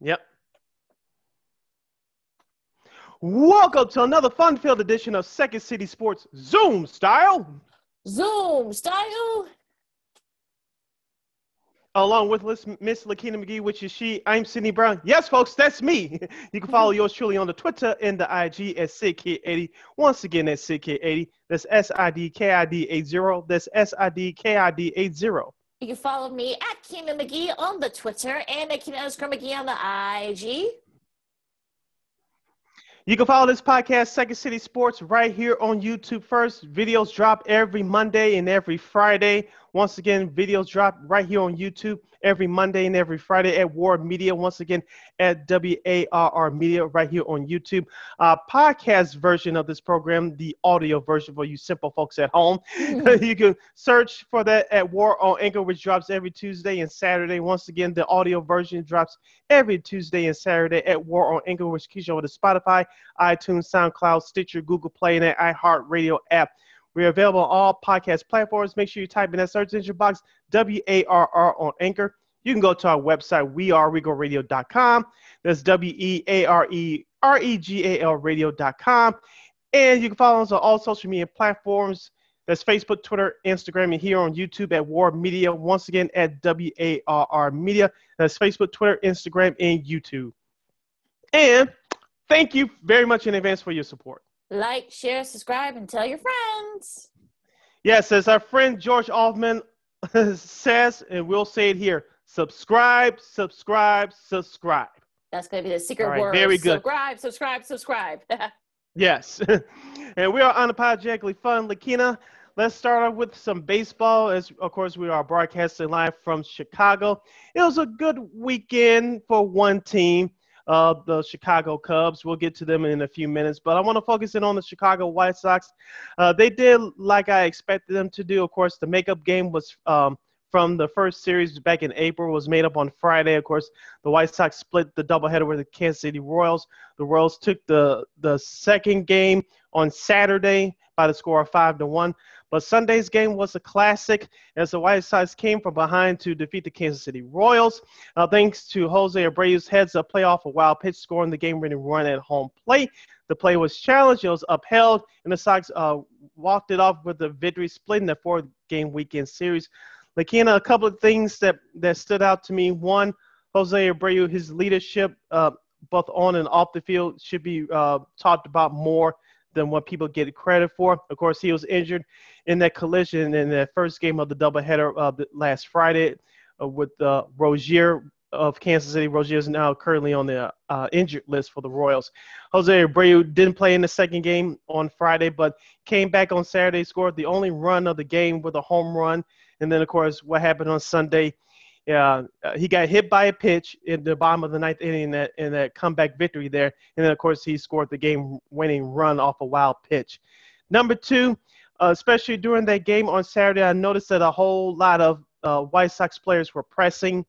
Yep. Welcome to another fun-filled edition of Second City Sports Zoom Style. Zoom Style. Along with Miss Lakina McGee, which is she. I'm Sydney Brown. Yes, folks, that's me. You can follow yours truly on the Twitter and the IG at SidKid80. Once again, that's SidKid80. That's S-I-D-K-I-D-80. That's S-I-D-K-I-D-80. You can follow me at Keena McGee on the Twitter and at Keena underscore McGee on the IG. You can follow this podcast, Second City Sports, right here on YouTube first. Videos drop every Monday and every Friday. Once again, videos drop right here on YouTube every Monday and every Friday at WARR Media. Once again, at WARR Media right here on YouTube. Uh, podcast version of this program, the audio version for you simple folks at home. Mm-hmm. you can search for that at WARR on Anchor, which drops every Tuesday and Saturday. Once again, the audio version drops every Tuesday and Saturday at WARR on Anchor, which keeps you over to Spotify, iTunes, SoundCloud, Stitcher, Google Play, and that iHeartRadio app. We're available on all podcast platforms. Make sure you type in that search engine box W A R R on Anchor. You can go to our website, weareregalradio.com. That's W E A R E R E G A L radio.com. And you can follow us on all social media platforms. That's Facebook, Twitter, Instagram, and here on YouTube at WARR Media. Once again, at W A R R Media. That's Facebook, Twitter, Instagram, and YouTube. And thank you very much in advance for your support. Like, share, subscribe, and tell your friends. Yes, as our friend George Altman says, and we'll say it here subscribe, subscribe, subscribe. That's going to be the secret right, word. Very good. Subscribe, subscribe, subscribe. yes. and we are unapologetically fun. Lakina, let's start off with some baseball. As of course, we are broadcasting live from Chicago. It was a good weekend for one team uh, the Chicago Cubs. We'll get to them in a few minutes, but I want to focus in on the Chicago White Sox. Uh, they did like I expected them to do. Of course, the makeup game was um, from the first series back in April was made up on Friday. Of course, the White Sox split the doubleheader with the Kansas City Royals. The Royals took the the second game on Saturday by the score of five to one. But Sunday's game was a classic as the White Sox came from behind to defeat the Kansas City Royals. Uh, thanks to Jose Abreu's heads up play off a wild pitch, scoring the game-winning run at home plate. The play was challenged, it was upheld, and the Sox uh, walked it off with a victory, splitting the four-game weekend series. Lakina, a couple of things that, that stood out to me. One, Jose Abreu, his leadership, uh, both on and off the field, should be uh, talked about more than what people get credit for. Of course, he was injured in that collision in the first game of the doubleheader uh, last Friday uh, with uh, Dozier of Kansas City. Dozier is now currently on the uh, injured list for the Royals. Jose Abreu didn't play in the second game on Friday, but came back on Saturday, scored the only run of the game with a home run. And then, of course, what happened on Sunday – uh, he got hit by a pitch in the bottom of the ninth inning in that in that comeback victory there, and then of course he scored the game-winning run off a wild pitch. Number two, uh, especially during that game on Saturday, I noticed that a whole lot of uh, White Sox players were pressing,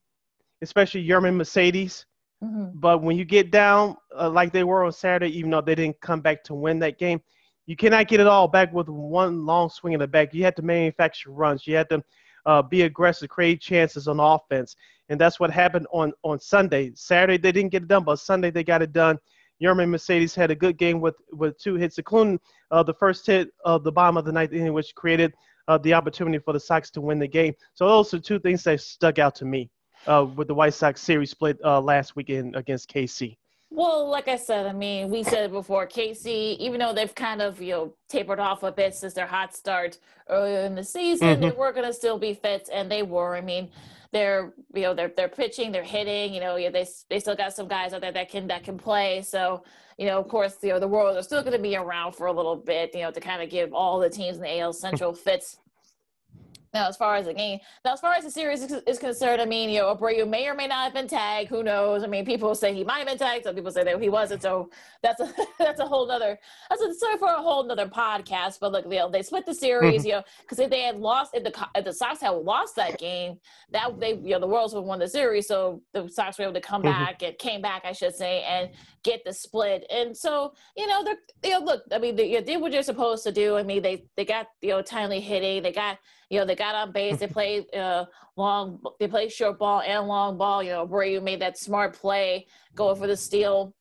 especially Yermin Mercedes. Mm-hmm. But when you get down uh, like they were on Saturday, even though they didn't come back to win that game, you cannot get it all back with one long swing in the back. You had to manufacture runs. You had to uh, be aggressive, create chances on offense. And that's what happened on, on Sunday. Saturday, they didn't get it done, but Sunday, they got it done. Yermin Mercedes had a good game with, with two hits, including uh, the first hit of the bottom of the ninth inning, which created uh, the opportunity for the Sox to win the game. So those are two things that stuck out to me uh, with the White Sox series split uh, last weekend against KC. Well, like I said, I mean, we said it before, KC, even though they've kind of, you know, tapered off a bit since their hot start earlier in the season, mm-hmm. they were going to still be fit, and they were. I mean, they're, you know, they're, they're pitching, they're hitting, you know, yeah, they, they still got some guys out there that can, that can play. So, you know, of course, you know, the Royals are still going to be around for a little bit, you know, to kind of give all the teams in the AL Central fits now, as far as the game, now as far as the series is, concerned, I mean, you know, Abreu may or may not have been tagged. Who knows? I mean, people say he might have been tagged. Some people say that he wasn't. So that's a that's a whole nother that's a story for a whole nother podcast. But look, you know, they split the series, mm-hmm. you know, because if they had lost, if the if the Sox had lost that game, that they you know the Royals would have won the series. So the Sox were able to come mm-hmm. back and came back, I should say, and get the split. And so you know, they're you know, look, I mean, they, they did what you're supposed to do. I mean, they they got you know timely hitting. They got you know, they got on base. They played uh, long. They played short ball and long ball. You know, Abreu made that smart play going for the steal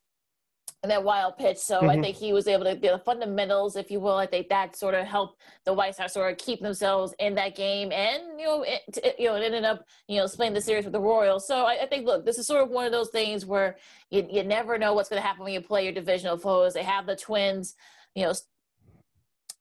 and that wild pitch. So mm-hmm. I think he was able to get the fundamentals, if you will. I think that sort of helped the White Sox sort of keep themselves in that game, and you know, it, it, you know, it ended up you know splitting the series with the Royals. So I, I, think, look, this is sort of one of those things where you you never know what's going to happen when you play your divisional foes. They have the Twins, you know.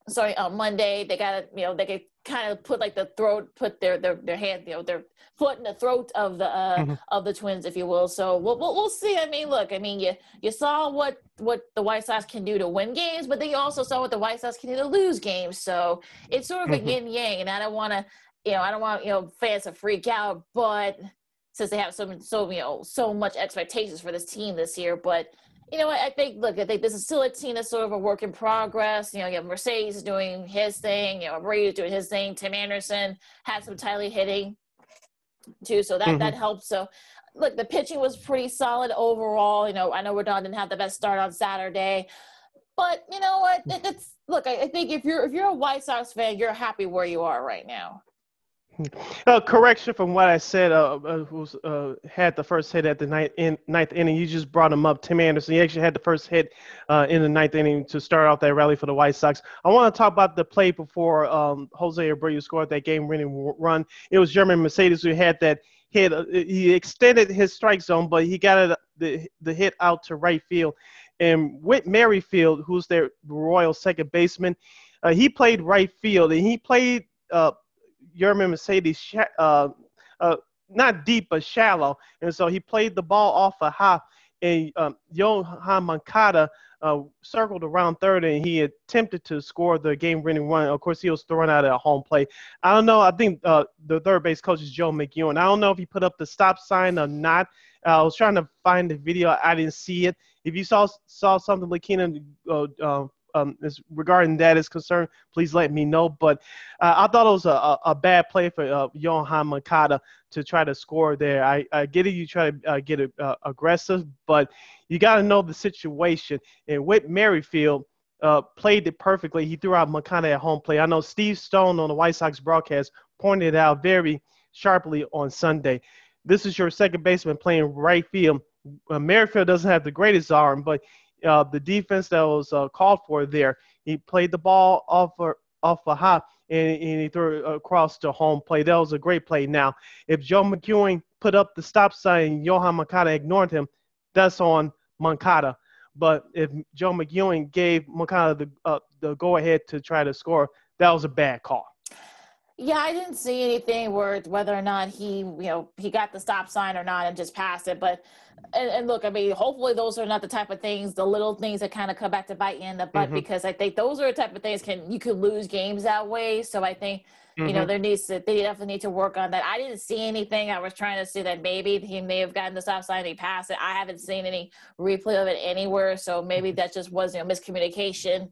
Sorry, on Monday they got you know they could kind of put like the throat, put their their their hand, you know, their foot in the throat of the uh, mm-hmm. of the Twins, if you will. So we'll, we'll, we'll see. I mean, look, I mean, you you saw what what the White Sox can do to win games, but then you also saw what the White Sox can do to lose games. So it's sort of mm-hmm. a yin yang, and I don't want to, you know, I don't want you know fans to freak out, but since they have so so you know so much expectations for this team this year, but you know, what I think look, I think this is still a team that's sort of a work in progress. You know, you have Mercedes doing his thing, you know, Brady doing his thing, Tim Anderson had some tightly hitting too, so that mm-hmm. that helps. So look, the pitching was pretty solid overall. You know, I know Rodon didn't have the best start on Saturday, but you know what? It, it's look, I, I think if you're if you're a White Sox fan, you're happy where you are right now. Uh, correction from what I said. Uh, uh, was uh, had the first hit at the ninth, in, ninth inning. You just brought him up, Tim Anderson. He actually had the first hit uh, in the ninth inning to start out that rally for the White Sox. I want to talk about the play before um, Jose Abreu scored that game-winning run. It was Yermin Mercedes who had that hit. Uh, he extended his strike zone, but he got it, the the hit out to right field. And Whit Merrifield, who's their Royal second baseman, he played right field, and he played Yermin Mercedes, uh, uh, not deep but shallow, and so he played the ball off a hop, and um, Yoan Moncada uh, circled around third, and he attempted to score the game-winning run. Of course, he was thrown out at home plate. I don't know. I think uh, the third base coach is Joe McEwing. I don't know if he put up the stop sign or not. Uh, I was trying to find the video. I didn't see it. If you saw saw something, Lakina, uh, uh, um, regarding that is concerned, please let me know. But uh, I thought it was a, a, bad play for uh, Yoan Moncada to try to score there. I, I get it, you try to uh, get uh, aggressive, but you got to know the situation. And Whit Merrifield uh, played it perfectly. He threw out Moncada at home play. I know Steve Stone on the White Sox broadcast pointed out very sharply on Sunday. This is your second baseman playing right field. Uh, Merrifield doesn't have the greatest arm, but uh, the defense that was uh, called for there. He played the ball off a, off a hop and, and, he threw it across to home play. That was a great play. Now, if Joe McEwing put up the stop sign and Yoan Moncada ignored him, that's on Moncada. But if Joe McEwing gave Moncada the, uh, the go ahead to try to score, that was a bad call. Yeah, I didn't see anything where whether or not he, you know, he got the stop sign or not and just passed it. But and, and look, I mean, hopefully those are not the type of things, the little things that kind of come back to bite you in the butt, mm-hmm. because I think those are the type of things can you could lose games that way. So I think mm-hmm. you know mm-hmm. there needs to they definitely need to work on that. I didn't see anything. I was trying to see that maybe he may have gotten the stop sign and he passed it. I haven't seen any replay of it anywhere. So maybe mm-hmm. that just was you know miscommunication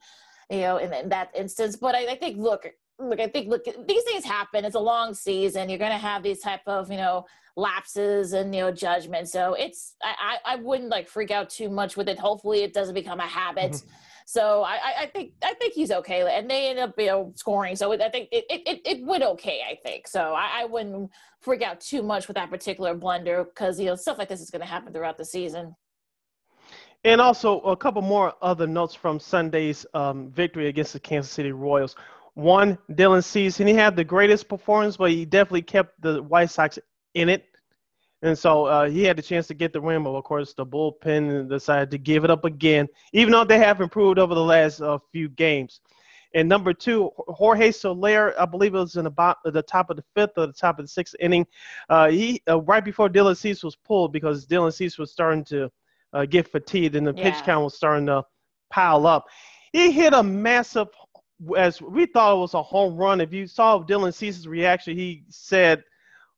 you know, in, in that instance. But I, I, think, look, look, I think look these things happen. It's a long season. You're gonna have these type of, you know, lapses and you know judgment. So it's I, I wouldn't like freak out too much with it. Hopefully it doesn't become a habit. Mm-hmm. So I, I think I think he's okay, and they end up you know scoring. So I think it it, it went okay. I think so. I, I wouldn't freak out too much with that particular blunder because you know stuff like this is going to happen throughout the season. And also a couple more other notes from Sunday's um, victory against the Kansas City Royals. One, Dylan Cease, and he had the greatest performance, but he definitely kept the White Sox in it. And so uh, he had the chance to get the win, but of course the bullpen decided to give it up again, even though they have improved over the last uh, few games. And number two, Jorge Soler, I believe it was in about the top of the fifth or the top of the sixth inning. Uh, he uh, right before Dylan Cease was pulled because Dylan Cease was starting to uh, get fatigued and the yeah. pitch count was starting to pile up. He hit a massive as we thought it was a home run. If you saw Dylan Cease's reaction, he said,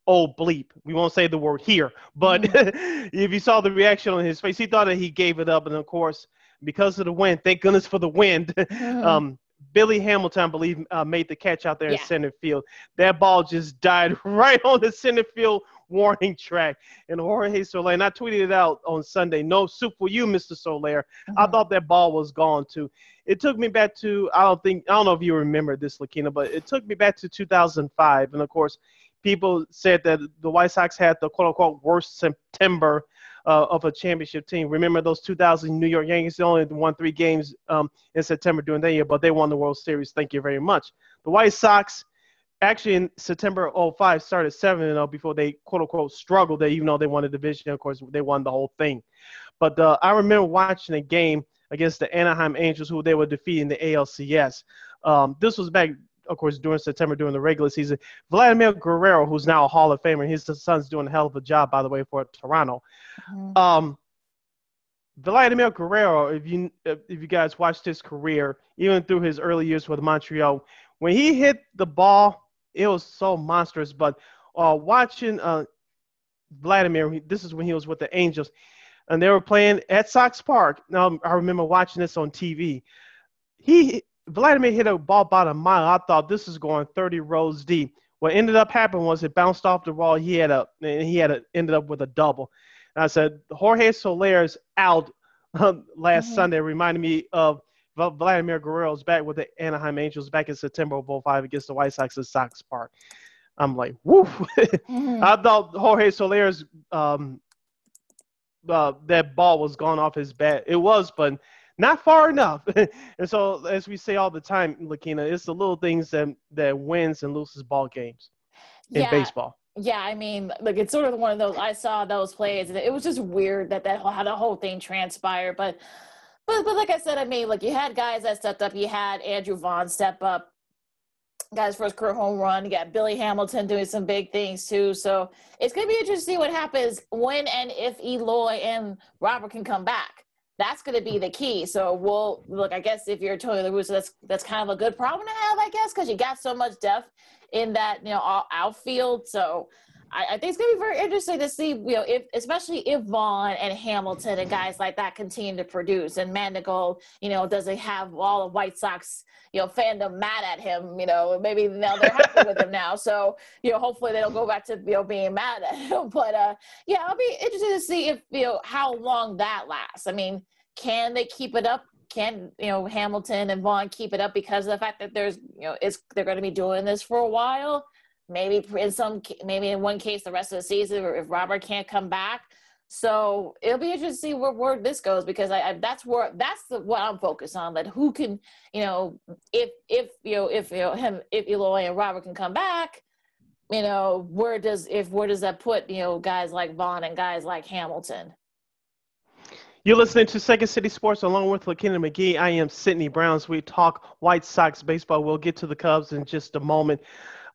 "Oh bleep." We won't say the word here, but mm-hmm. if you saw the reaction on his face, he thought that he gave it up. And of course, because of the wind, thank goodness for the wind. Mm-hmm. Um, Billy Hamilton, I believe, uh, made the catch out there yeah. in center field. That ball just died right on the center field warning track. And Jorge Soler, and I tweeted it out on Sunday. No soup for you, Mr. Soler. Mm-hmm. I thought that ball was gone too. It took me back to I don't think I don't know if you remember this, Lakina, but it took me back to 2005. And of course, people said that the White Sox had the quote unquote worst September uh, of a championship team. Remember those 2000 New York Yankees? They only won three games um, in September during that year, but they won the World Series. Thank you very much. The White Sox actually in September 05 started 7 0 before they quote unquote struggled there, even though they won the division. Of course, they won the whole thing. But uh, I remember watching a game against the Anaheim Angels, who they were defeating the ALCS. Um, this was back, of course, during September during the regular season. Vladimir Guerrero, who's now a Hall of Famer, his son's doing a hell of a job, by the way, for Toronto. Mm-hmm. Um, Vladimir Guerrero, if you if you guys watched his career, even through his early years with Montreal, when he hit the ball it was so monstrous. But uh, watching uh, Vladimir, this is when he was with the Angels, and they were playing at Sox Park. Now I remember watching this on TV. He Vladimir hit a ball about a mile. I thought this is going 30 rows deep. What ended up happening was it bounced off the wall. He had a and he had a, ended up with a double. And I said Jorge Soler's out um, last mm-hmm. Sunday reminded me of Vladimir Guerrero's back with the Anaheim Angels back in September of 05 against the White Sox at Sox Park. I'm like, woof. I thought Jorge Soler's um, uh, that ball was gone off his bat. It was, but not far enough. and so, as we say all the time, Lakina, it's the little things that that wins and loses ball games in yeah. baseball. Yeah, I mean, like it's sort of one of those. I saw those plays, and it was just weird that that how the whole thing transpired. But but but like I said, I mean, like you had guys that stepped up. You had Andrew Vaughn step up, guys first career home run. You got Billy Hamilton doing some big things too. So it's gonna be interesting to see what happens when and if Eloy and Robert can come back. That's gonna be the key. So we'll look. I guess if you're Tony La Russa, that's that's kind of a good problem to have, I guess, because you got so much depth in that you know outfield. So I, I, think it's going to be very interesting to see, you know, if especially if Vaughn and Hamilton and guys like that continue to produce, and Madrigal, you know, does it have all of White Sox, you know, fandom mad at him? You know, maybe now they're happy with him now. So, you know, hopefully they don't go back to you know being mad at him. But uh, yeah, I'll be interested to see if you know how long that lasts. I mean, can they keep it up? Can you know Hamilton and Vaughn keep it up because of the fact that there's you know is they're going to be doing this for a while? Maybe in some maybe in one case the rest of the season if robert can't come back so it'll be interesting to see where, where this goes because I, I that's where that's the, what I'm focused on. That who can, you know, if if you know if you know him if Eloy and Robert can come back, you know, where does if where does that put you know guys like Vaughn and guys like Hamilton? You're listening to Second City Sports along with Lakina McGee. I am Sydney Browns. We talk White Sox baseball. We'll get to the Cubs in just a moment.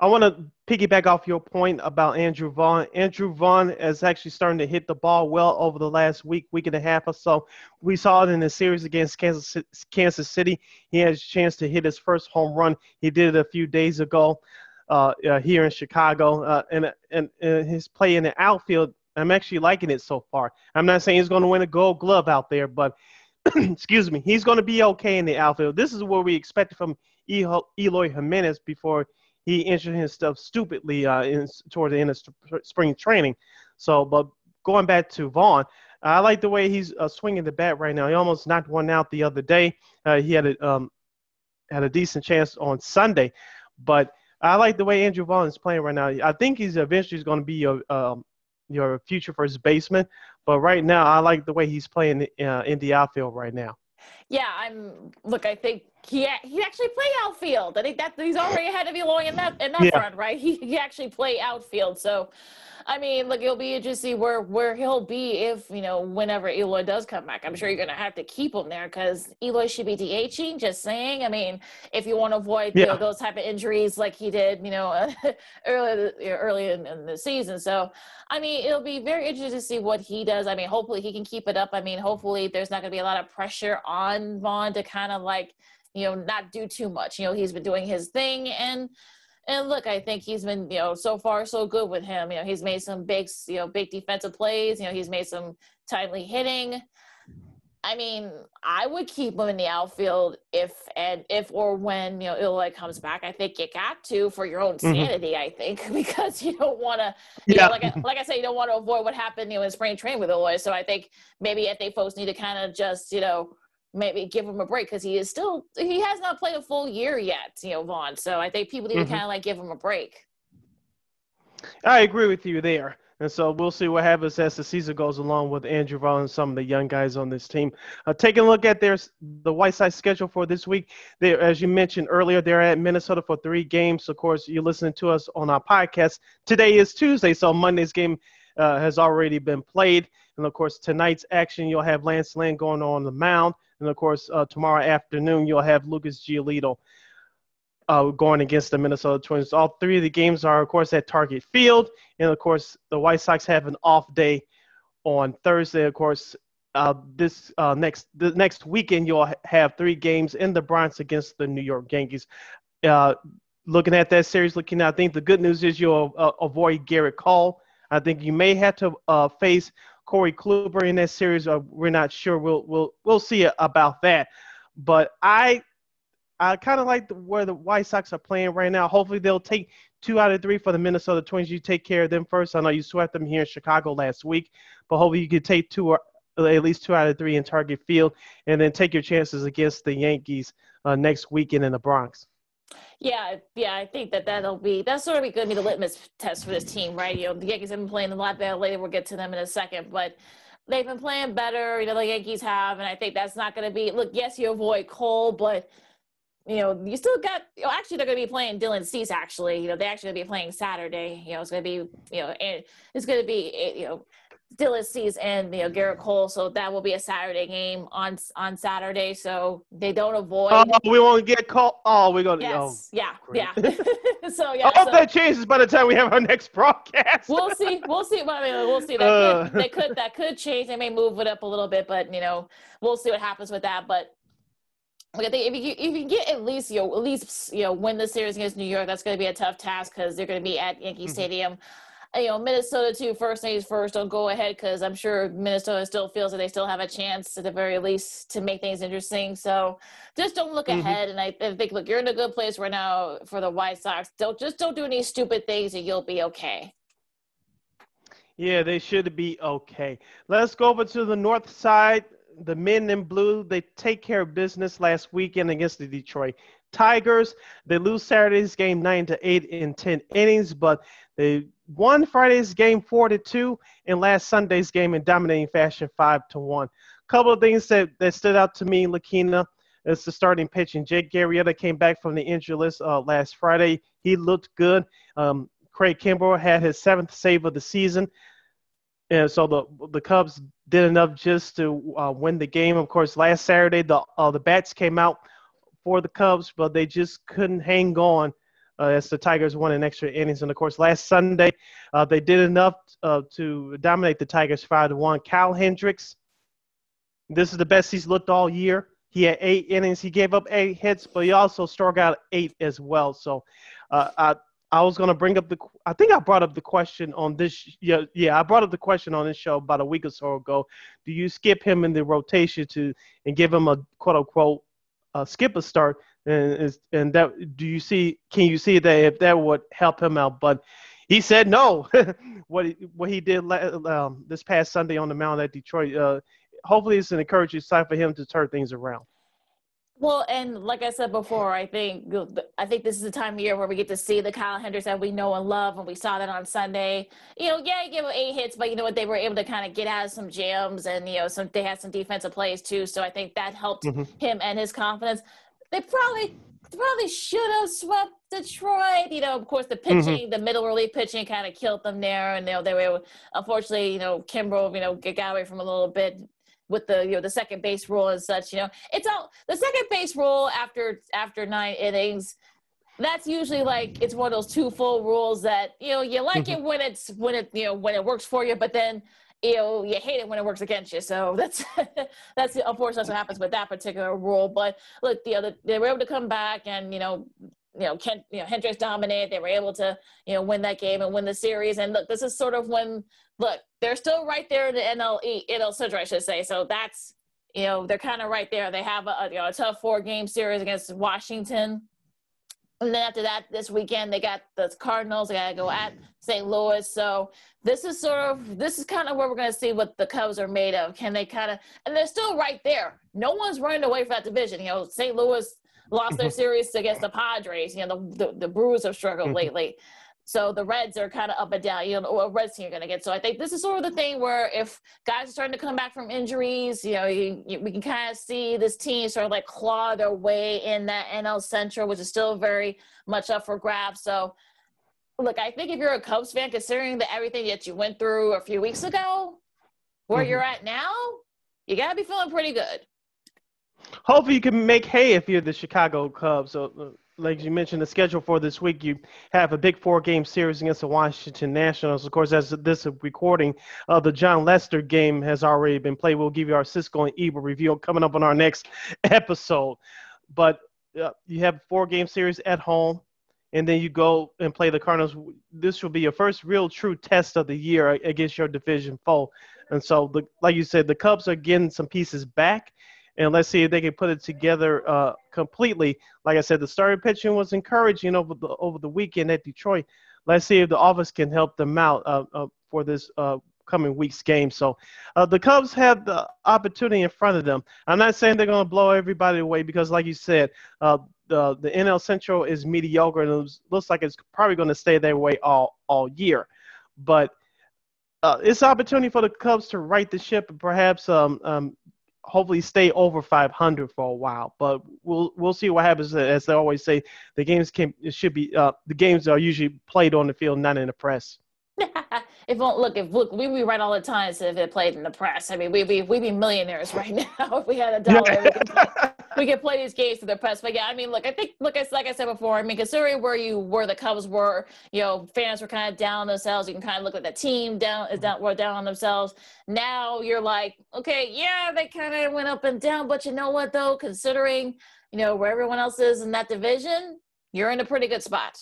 I want to piggyback off your point about Andrew Vaughn. Andrew Vaughn is actually starting to hit the ball well over the last week, week and a half or so. We saw it in the series against Kansas, Kansas City. He has a chance to hit his first home run. He did it a few days ago uh, uh, here in Chicago. Uh, and, and, and his play in the outfield, I'm actually liking it so far. I'm not saying he's going to win a gold glove out there, but excuse me, he's going to be okay in the outfield. This is what we expected from Eloy Jimenez before – he injured himself stupidly uh, in, toward the end of spring training. So, but going back to Vaughn, I like the way he's uh, swinging the bat right now. He almost knocked one out the other day. Uh, he had a um, had a decent chance on Sunday, but I like the way Andrew Vaughn is playing right now. I think he's eventually going to be your um, your future first baseman, but right now I like the way he's playing uh, in the outfield right now. Yeah, I'm. Look, I think he he actually play outfield. I think that he's already ahead of Eloy in that in that yeah. front, right? He he actually play outfield. So, I mean, look, it'll be interesting where where he'll be if you know whenever Eloy does come back. I'm sure you're gonna have to keep him there because Eloy should be DHing. Just saying. I mean, if you want to avoid yeah. you know, those type of injuries like he did, you know, early early in, in the season. So, I mean, it'll be very interesting to see what he does. I mean, hopefully he can keep it up. I mean, hopefully there's not gonna be a lot of pressure on Vaughn to kind of like you know, not do too much. You know, he's been doing his thing and and look, I think he's been, you know, so far so good with him. You know, he's made some big, you know, big defensive plays. You know, he's made some timely hitting. I mean, I would keep him in the outfield if and if or when you know Eloy comes back. I think you got to for your own mm-hmm. sanity. Mm-hmm. I think because you don't want to, yeah. Know, like I, like I say, you don't want to avoid what happened, you know, in spring training with Eloy. So I think maybe if they folks need to kind of just you know maybe give him a break because he is still he has not played a full year yet, you know, Vaughn. So I think people need mm-hmm. to kind of like give him a break. I agree with you there. And so we'll see what happens as the season goes along with Andrew Vaughn and some of the young guys on this team. Uh, taking a look at their the White Sox schedule for this week. They, as you mentioned earlier, they're at Minnesota for three games. Of course, you're listening to us on our podcast. Today is Tuesday, so Monday's game uh, has already been played. And of course, tonight's action, you'll have Lance Lynn going on the mound. And of course, uh, tomorrow afternoon, you'll have Lucas Giolito uh, going against the Minnesota Twins. All three of the games are, of course, at Target Field. And, of course, the White Sox have an off day on Thursday. Of course, uh, this uh, next the next weekend, you'll have three games in the Bronx against the New York Yankees. Uh, looking at that series, looking, I think the good news is you'll uh, avoid Gerrit Cole. I think you may have to uh, face Corey Kluber in that series. we're not sure. We'll we'll we'll see about that. But I I kind of like the, where the White Sox are playing right now. Hopefully, they'll take two out of three for the Minnesota Twins. You take care of them first. I know you swept them here in Chicago last week, but hopefully you can take two or at least two out of three in Target Field, and then take your chances against the Yankees uh, next weekend in the Bronx. Yeah, yeah, I think that that'll be that's sort of going to be the litmus test for this team, right? You know, the Yankees have been playing a lot better lately. We'll get to them in a second, but they've been playing better. You know, the Yankees have, and I think that's not going to be. Look, yes, you avoid Cole, but you know, you still got, you know, actually, they're going to be playing Dylan Cease, actually. You know, they actually going to be playing Saturday. You know, it's going to be, you know, and it's going to be, eh, you know, Dylan Cease and, you know, Gerrit Cole. So that will be a Saturday game on on Saturday. So they don't avoid. Oh, we won't get called. Oh, we're going to. Yes. Oh, yeah. Great. Yeah. so, yeah. I hope so, that changes by the time we have our next broadcast. we'll see. We'll see. I mean, we'll see. That, uh. could, that could, that could change. They may move it up a little bit, but, you know, we'll see what happens with that. But, like I think if you if you get at least you know at least you know win the series against New York, that's going to be a tough task because they're going to be at Yankee mm-hmm. Stadium. You know Minnesota too. First things first. Don't go ahead because I'm sure Minnesota still feels that they still have a chance at the very least to make things interesting. So just don't look mm-hmm. ahead. And I, I think look, you're in a good place right now for the White Sox. Don't just don't do any stupid things and you'll be okay. Yeah, they should be okay. Let's go over to the north side the men in blue, they take care of business last weekend against the Detroit Tigers. They lose Saturday's game nine to eight in ten innings, but they won Friday's game four to two, and last Sunday's game in dominating fashion five to one. A Couple of things that, that stood out to me, Lakina, is the starting pitching. Jake Arrieta came back from the injury list uh, last Friday. He looked good. Um, Craig Kimbrel had his seventh save of the season. And so the the Cubs did enough just to uh, win the game. Of course, last Saturday the uh, the bats came out for the Cubs, but they just couldn't hang on uh, as the Tigers won in extra innings. And of course, last Sunday uh, they did enough uh, to dominate the Tigers five to one. Kyle Hendricks, this is the best he's looked all year. He had eight innings. He gave up eight hits, but he also struck out eight as well. So uh, I I was going to bring up the. I think I brought up the question on this. Yeah, yeah, I brought up the question on this show about a week or so ago. Do you skip him in the rotation to and give him a quote unquote uh, skip a start? And is and that do you see? Can you see that if that would help him out? But he said no. what he, what he did um, this past Sunday on the mound at Detroit. Uh, hopefully, it's an encouraging sign for him to turn things around. Well, and like I said before, I think I think this is the time of year where we get to see the Kyle Hendricks that we know and love, and we saw that on Sunday. You know, yeah, he gave eight hits, but you know what? They were able to kind of get out of some jams, and you know, some they had some defensive plays too. So I think that helped mm-hmm. him and his confidence. They probably probably should have swept Detroit. You know, of course, the mm-hmm. pitching, mm-hmm. the middle relief pitching, kind of killed them there, and you know, they were unfortunately, you know, Kimbrel, you know, got away from a little bit with the you know the second base rule and such. You know, it's all the second base rule after after nine innings. That's usually like it's one of those two full rules that you know you like mm-hmm. it when it's when it you know when it works for you, but then you know you hate it when it works against you. So that's that's of course that's what happens with that particular rule. But look, you know, they were able to come back and you know you know, Ken, you know, Hendricks dominated. They were able to, you know, win that game and win the series. And look, this is sort of when look, they're still right there in the NL NL Central, I should say. So that's you know, they're kind of right there. They have a, you know, a tough four game series against Washington. And then after that, this weekend they got the Cardinals. They got to go at St. Louis. So this is sort of this is kind of where we're going to see what the Cubs are made of. Can they kind of and they're still right there. No one's running away from that division. You know, St. Louis lost their series against the Padres. You know, the the, the Brewers have struggled mm-hmm. lately. So the Reds are kind of up and down, you know, what Reds team you're going to get. So I think this is sort of the thing where if guys are starting to come back from injuries, you know, you, you, we can kind of see this team sort of like claw their way in that NL Central, which is still very much up for grabs. So look, I think if you're a Cubs fan, considering that everything that you went through a few weeks ago, where mm-hmm. you're at now, you got to be feeling pretty good. Hopefully, you can make hay if you're the Chicago Cubs. So, uh, like you mentioned, the schedule for this week, you have a big four-game series against the Washington Nationals. Of course, as this recording, uh, the Jon Lester game has already been played. We'll give you our Siskel and Ebert review coming up on our next episode. But uh, you have a four-game series at home, and then you go and play the Cardinals. This will be your first real true test of the year against your division foe. And so, the, like you said, the Cubs are getting some pieces back and let's see if they can put it together uh, completely. Like I said, the starting pitching was encouraging over the over the weekend at Detroit. Let's see if the office can help them out uh, uh, for this uh, coming week's game. So uh, the Cubs have the opportunity in front of them. I'm not saying they're going to blow everybody away because, like you said, uh, the the NL Central is mediocre and it looks like it's probably going to stay that way all all year. But uh, it's an opportunity for the Cubs to right the ship and perhaps um, um, hopefully stay over 500 for a while. But we'll we'll see what happens. As they always say, the games can it should be uh, the games are usually played on the field, not in the press. if won't look if look we be right all the time so if it played in the press. I mean we we we be millionaires right now if we had a dollar. we, can play, we could play these games for the press. But yeah, I mean look, I think look like I said before, I mean considering where you where the Cubs were, you know, fans were kind of down on themselves. You can kind of look at the team down is down were down on themselves. Now you're like, okay, yeah, they kind of went up and down, but you know what though, considering you know where everyone else is in that division, you're in a pretty good spot.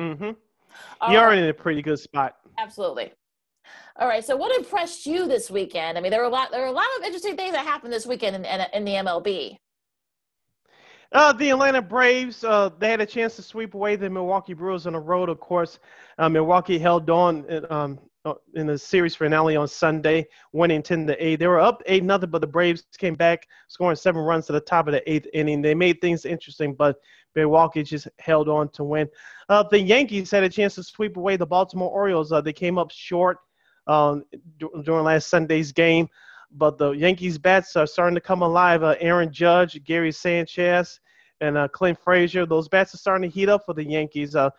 Mm-hmm. You're in a pretty good spot. Absolutely. All right. So, what impressed you this weekend? I mean, there were a lot. There were a lot of interesting things that happened this weekend in, in, in the MLB. Uh, the Atlanta Braves, uh, they had a chance to sweep away the Milwaukee Brewers on the road. Of course, uh, Milwaukee held on um, uh, in the series finale on Sunday, winning 10 to 8. They were up 8 nothing, but the Braves came back, scoring seven runs to the top of the eighth inning. They made things interesting, but Milwaukee just held on to win. Uh, the Yankees had a chance to sweep away the Baltimore Orioles. Uh, they came up short um, d- during last Sunday's game, but the Yankees bats are starting to come alive. Uh, Aaron Judge, Gary Sanchez, and uh, Clint Frazier, those bats are starting to heat up for the Yankees. Uh,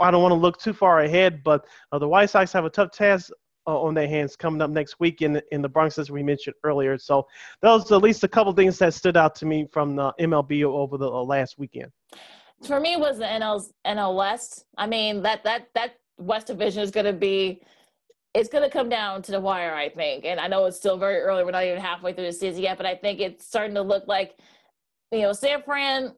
I don't want to look too far ahead, but uh, the White Sox have a tough task uh, on their hands coming up next week in in the Bronx, as we mentioned earlier. So those at least a couple things that stood out to me from the MLB over the uh, last weekend. For me, was the NL's NL West. I mean that that that West Division is going to be. It's going to come down to the wire, I think. And I know it's still very early. We're not even halfway through the season yet, but I think it's starting to look like, you know, San Fran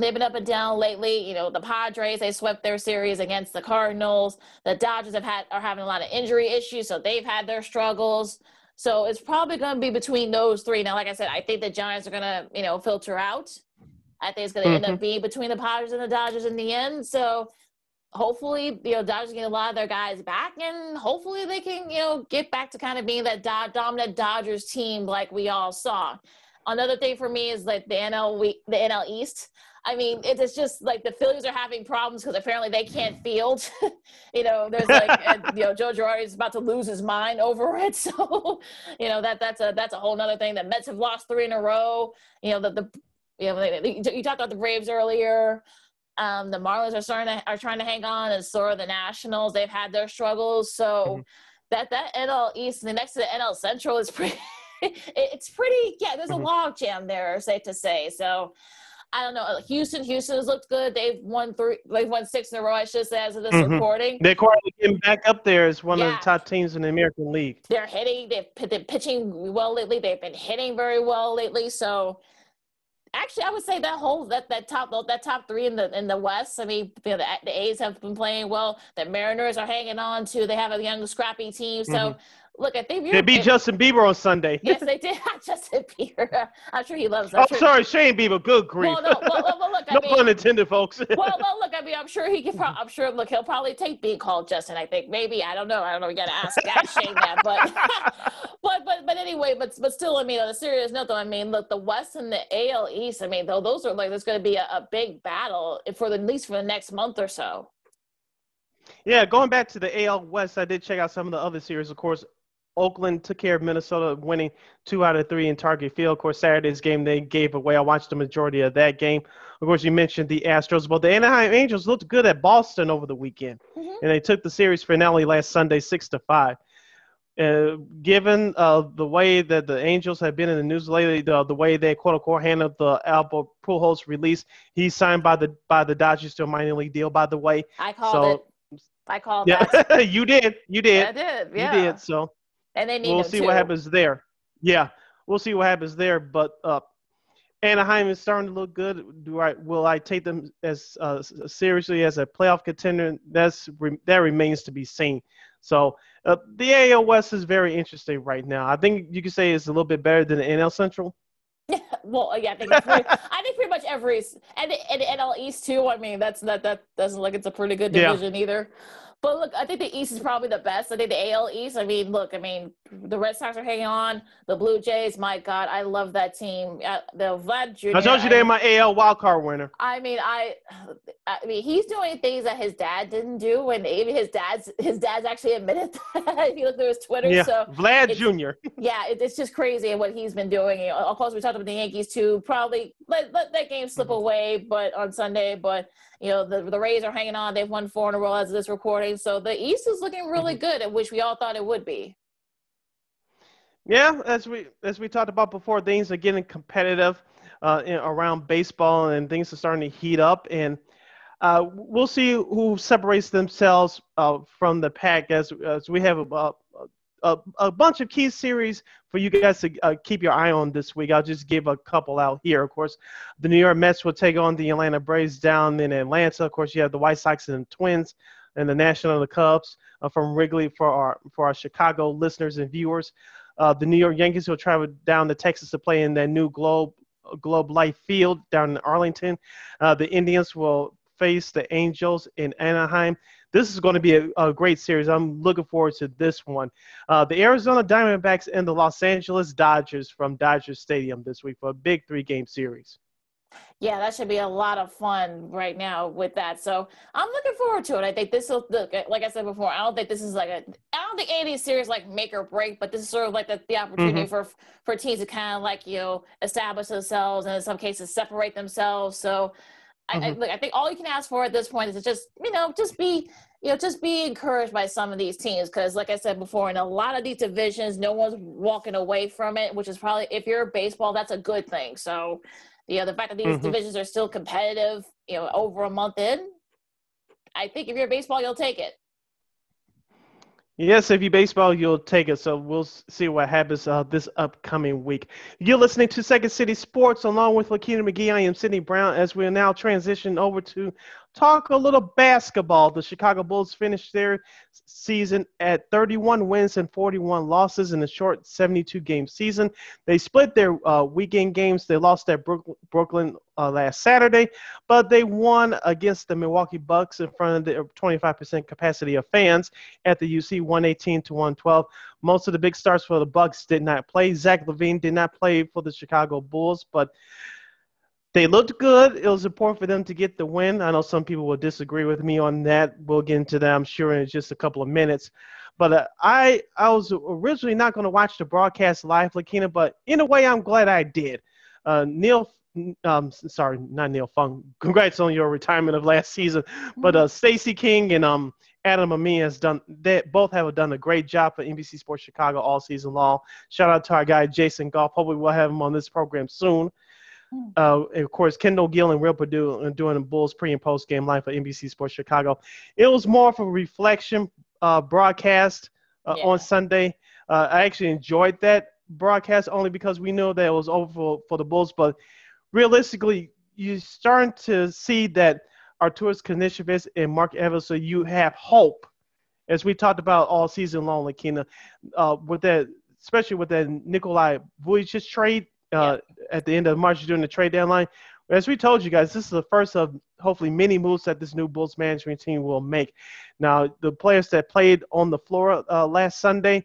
They've been up and down lately. You know, the Padres, they swept their series against the Cardinals. The Dodgers have had are having a lot of injury issues, so they've had their struggles. So it's probably going to be between those three. Now, like I said, I think the Giants are going to, you know, filter out. I think it's going to mm-hmm. end up mm-hmm. being between the Padres and the Dodgers in the end. So hopefully, you know, Dodgers get a lot of their guys back, and hopefully they can, you know, get back to kind of being that do- dominant Dodgers team like we all saw. Another thing for me is like the NL we, the NL East. I mean, it's just like the Phillies are having problems because apparently they can't field. you know, there's like, and, you know, Joe Girardi is about to lose his mind over it. So, you know, that that's a that's a whole other thing. The Mets have lost three in a row. You know, the the you know you talked about the Braves earlier. Um, the Marlins are starting to are trying to hang on, and so are the Nationals. They've had their struggles. So mm-hmm. that that NL East, and the next to the NL Central is pretty. it's pretty. Yeah, there's mm-hmm. a log jam there, safe to say. So I don't know. Houston, Houston has looked good. They've won three. They've won six in a row. I should say as of this mm-hmm. recording. They're quietly getting back up there as one yeah. of the top teams in the American League. They're hitting. They've been pitching well lately. They've been hitting very well lately. So, actually, I would say that whole that that top that top three in the in the West. I mean, the, the A's have been playing well. The Mariners are hanging on to. They have a young, scrappy team. So. Mm-hmm look, I think they beat Justin Bieber on Sunday. yes, they did. Justin Bieber. I'm sure he loves. I'm oh, sorry, Shane Bieber. Good grief. Well, no, well, well, look, I no mean, pun intended, folks. well, no, look, I mean, I'm sure he can. Pro- I'm sure. Look, he'll probably take being called Justin. I think maybe. I don't know. I don't know. We got to ask, that Shane that. But, but, but, but anyway. But, but still, I mean, on a serious note, though, I mean, look, the West and the AL East. I mean, though, those are like there's going to be a, a big battle for the at least for the next month or so. Yeah, going back to the AL West, I did check out some of the other series. Of course, Oakland took care of Minnesota, winning two out of three in Target Field. Of course, Saturday's game they gave away. I watched the majority of that game. Of course, you mentioned the Astros, but the Anaheim Angels looked good at Boston over the weekend, mm-hmm. and they took the series finale last Sunday, six to five. Uh, given uh, the way that the Angels have been in the news lately, the, the way they quote unquote handled the Albert Pujols release, he's signed by the by the Dodgers to a minor league deal. By the way, I called so, it. I called yeah, that. you did. You did. I did. Yeah. You did. So and they we'll see too. what happens there. Yeah, we'll see what happens there. But uh, Anaheim is starting to look good. Do I will I take them as uh, seriously as a playoff contender? That's that remains to be seen. So uh, the AL West is very interesting right now. I think you could say it's a little bit better than the NL Central. well, yeah, I think pretty, I think pretty much every and, and NL East too. I mean, that's that that doesn't look it's a pretty good division yeah. either. But look, I think the East is probably the best. I think the AL East. I mean, look, I mean, the Red Sox are hanging on. The Blue Jays, my God, I love that team. Uh, the Vlad Jr. I told you they're my AL wildcard winner. I mean, I, I mean, he's doing things that his dad didn't do, and even his dad's his dad's actually admitted that. if you look through his Twitter, yeah, so Vlad Jr. yeah, it, it's just crazy what he's been doing. Of course, we talked about the Yankees too. Probably let, let that game slip mm-hmm. away, but on Sunday, but you know, the, the Rays are hanging on. They've won four in a row as of this recording. So the East is looking really mm-hmm. good, which we all thought it would be. Yeah, as we as we talked about before, things are getting competitive uh, in, around baseball, and things are starting to heat up. And uh, we'll see who separates themselves uh, from the pack as as we have a, a, a bunch of key series for you guys to uh, keep your eye on this week. I'll just give a couple out here. Of course, the New York Mets will take on the Atlanta Braves down in Atlanta. Of course, you have the White Sox and Twins and the National and the Cubs uh, from Wrigley for our for our Chicago listeners and viewers. Uh, the New York Yankees will travel down to Texas to play in their new Globe Globe Life Field down in Arlington. Uh, the Indians will face the Angels in Anaheim this is going to be a, a great series. I'm looking forward to this one. Uh, the Arizona Diamondbacks and the Los Angeles Dodgers from Dodger Stadium this week for a big three game series. Yeah, that should be a lot of fun right now with that. So I'm looking forward to it. I think this will look like I said before. I don't think this is like a. I don't think any of these series like make or break, but this is sort of like the, the opportunity mm-hmm. for for teams to kind of like you know establish themselves and in some cases separate themselves. So mm-hmm. I, I, look, I think all you can ask for at this point is to just, you know, just be, you know, just be encouraged by some of these teams. Because, like I said before, in a lot of these divisions, no one's walking away from it, which is probably, if you're baseball, that's a good thing. So, you know, the fact that these mm-hmm. divisions are still competitive, you know, over a month in, I think if you're baseball, you'll take it. Yes, if you baseball, you'll take it. So we'll see what happens uh, this upcoming week. You're listening to Second City Sports along with Lakina McGee. I am Sydney Brown as we are now transition over to talk a little basketball. The Chicago Bulls finished their season at 31 wins and 41 losses in a short 72 game season. They split their uh, weekend games. They lost at Brooklyn uh, last Saturday, but they won against the Milwaukee Bucks in front of the 25% capacity of fans at the UC 118 to 112. Most of the big stars for the Bucks did not play. Zach LaVine did not play for the Chicago Bulls, but they looked good. It was important for them to get the win. I know some people will disagree with me on that. We'll get into that, I'm sure, in just a couple of minutes. But uh, I I was originally not going to watch the broadcast live, Lakina, but in a way, I'm glad I did. Uh, Neil, um, sorry, not Neil Funk. Congrats on your retirement of last season. But uh, Stacey King and um, Adam Amin has done. They both have done a great job for NBC Sports Chicago all season long. Shout out to our guy Jason Goff. Hopefully, we'll have him on this program soon. Hmm. Uh, of course, Kendall Gill and Will Perdue are doing the Bulls pre and post game live for NBC Sports Chicago. It was more of a reflection uh, broadcast uh, yeah. on Sunday. Uh, I actually enjoyed that broadcast only because we knew that it was over for, for the Bulls. But realistically, you're starting to see that Arturas Karnisovas and Mark Evans, so you have hope as we talked about all season long, Lakina, uh, with that, especially with that Nikola Vucevic trade uh, yeah. at the end of March during the trade deadline. As we told you guys, this is the first of hopefully many moves that this new Bulls management team will make. Now, the players that played on the floor uh, last Sunday,